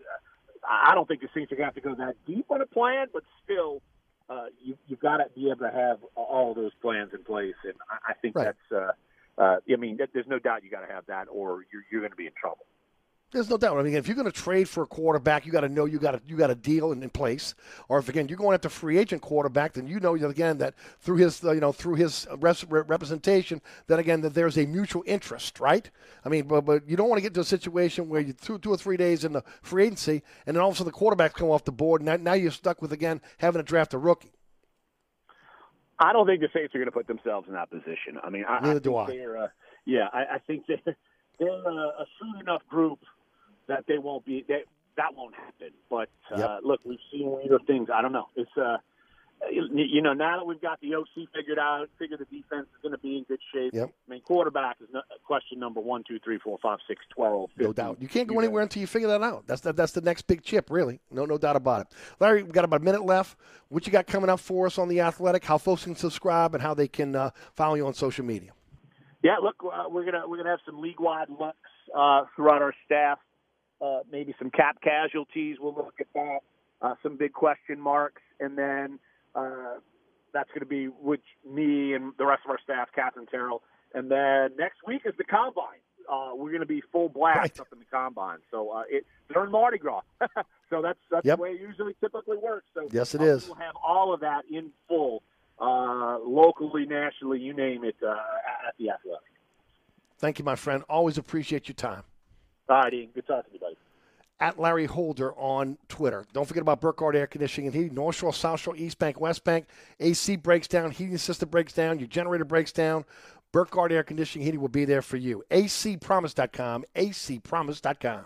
I don't think the Saints are going to have to go that deep on a plan, but still, uh, you, you've got to be able to have all those plans in place, and I, I think Right. that's. Uh, uh, I mean, there's no doubt you got to have that, or you're, you're going to be in trouble. There's no doubt. I mean, if you're going to trade for a quarterback, you got to know you got a you got a deal in, in place. Or if again you're going after free agent quarterback, then you know again that through his uh, you know through his res- representation, that again that there's a mutual interest, right? I mean, but but you don't want to get into a situation where you two two or three days in the free agency, and then all of a sudden the quarterbacks come off the board, and now, now you're stuck with again having to draft a rookie. I don't think the Saints are going to put themselves in that position. I mean, I, Neither I do I. Uh, yeah, I, I think they're, they're a, a shrewd enough group that they won't be. They, that won't happen. But uh, Yep. look, we've seen weirder things. I don't know. It's uh, you know, now that we've got the OC figured out, figure the defense is going to be in good shape. Yep. I mean, quarterback is no, question number one, two, three, four, five, six, twelve. No doubt. You can't go anywhere until you figure that out. That's the, that's the next big chip, really. No no doubt about it. Larry, we've got about a minute left. What you got coming up for us on the Athletic? How folks can subscribe and how they can uh, follow you on social media. Yeah, look, uh, we're gonna we're gonna have some league wide looks uh, throughout our staff. Uh, maybe some cap casualties. We'll look at that. Uh, some big question marks, and then uh, that's going to be which me and the rest of our staff, Katherine Terrell. And then next week is the combine. Uh, we're going to be full blast up in the combine. So uh, it during Mardi Gras. so that's that's Yep. the way it usually typically works. So Yes, it uh, is. We'll have all of that in full, uh, locally, nationally, you name it, uh, at the Athletic. Thank you, my friend. Always appreciate your time. Good talking to you, buddy. At Larry Holder on Twitter. Don't forget about Burkhardt Air Conditioning and Heating. North Shore, South Shore, East Bank, West Bank. AC breaks down, heating system breaks down, your generator breaks down. Burkhardt Air Conditioning Heating will be there for you. acpromise.com, acpromise.com.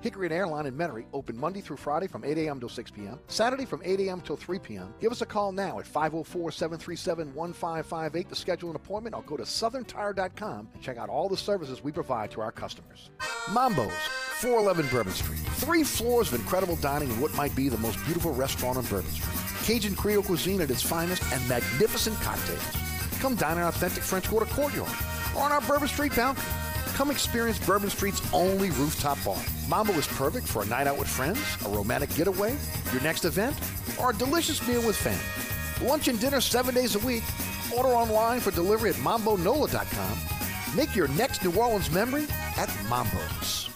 Hickory and Airline in Metairie open Monday through Friday from 8 a.m. till 6 p.m., Saturday from 8 a.m. till 3 p.m. Give us a call now at 504 737 1558 to schedule an appointment or go to southerntire.com and check out all the services we provide to our customers. Mambo's, 411 Bourbon Street. Three floors of incredible dining in what might be the most beautiful restaurant on Bourbon Street. Cajun Creole cuisine at its finest and magnificent cocktails. Come dine in our authentic French Quarter courtyard or on our Bourbon Street balcony. Come experience Bourbon Street's only rooftop bar. Mambo is perfect for a night out with friends, a romantic getaway, your next event, or a delicious meal with family. Lunch and dinner seven days a week. Order online for delivery at mambonola.com. Make your next New Orleans memory at Mambo's.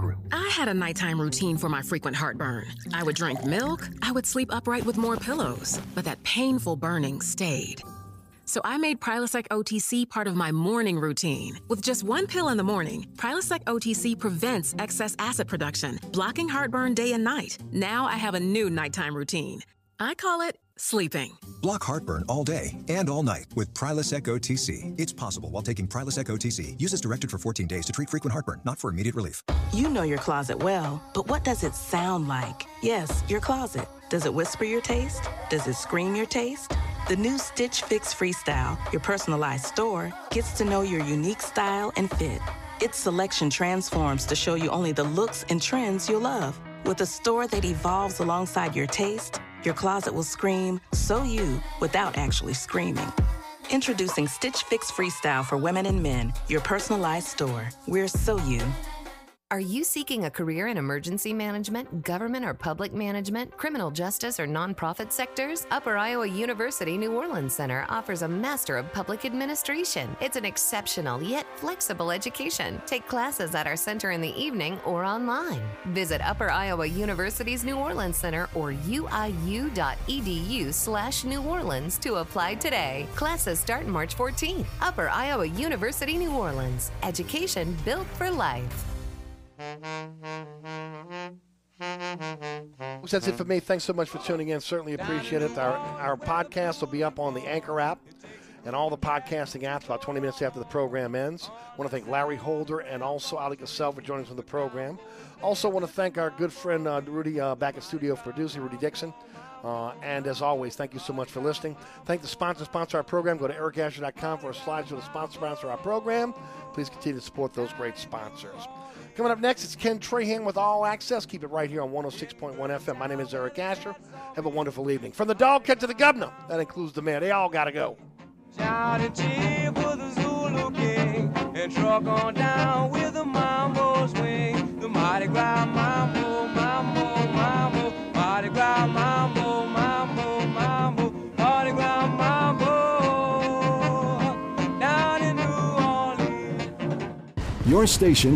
Grill. I had a nighttime routine for my frequent heartburn. I would drink milk, I would sleep upright with more pillows, but that painful burning stayed. So I made Prilosec OTC part of my morning routine. With just one pill in the morning, Prilosec OTC prevents excess acid production, blocking heartburn day and night. Now I have a new nighttime routine. I call it sleeping. Block heartburn all day and all night with Prilosec OTC. It's possible while taking Prilosec OTC. Use as directed for 14 days to treat frequent heartburn, not for immediate relief. You know your closet well, but what does it sound like? Yes, your closet. Does it whisper your taste? Does it scream your taste? The new Stitch Fix Freestyle, your personalized store, gets to know your unique style and fit. Its selection transforms to show you only the looks and trends you'll love. With a store that evolves alongside your taste, your closet will scream, so you, without actually screaming. Introducing Stitch Fix Freestyle for women and men, your personalized store. We're so you. Are you seeking a career in emergency management, government or public management, criminal justice, or nonprofit sectors? Upper Iowa University New Orleans Center offers a Master of Public Administration. It's an exceptional yet flexible education. Take classes at our center in the evening or online. Visit Upper Iowa University's New Orleans Center or uiu.edu slash New Orleans to apply today. Classes start March 14th. Upper Iowa University New Orleans. Education built for life. That's it for me. Thanks so much for tuning in. Certainly appreciate it. Our, our podcast will be up on the Anchor app and all the podcasting apps about 20 minutes after the program ends. I want to thank Larry Holder and also Ali Cassell for joining us on the program. Also want to thank our good friend uh, Rudy uh, back at studio for producing, Rudy Dixon. Uh, and as always, thank you so much for listening. Thank the sponsor, sponsor our program. Go to ericasher.com for a slide to sponsor, sponsor our program. Please continue to support those great sponsors. Coming up next, it's Ken Trahan with All Access. Keep it right here on 106.1 FM. My name is Eric Asher. Have a wonderful evening. From the dog cat to the governor, that includes the mayor. They all got to go. Shout a cheer for the Zulu King and truck on down with the mambo swing. The Mardi Gras mambo, mambo, mambo, Mardi Gras mambo, mambo, mambo, Mardi Gras mambo. Down in New Orleans. Your station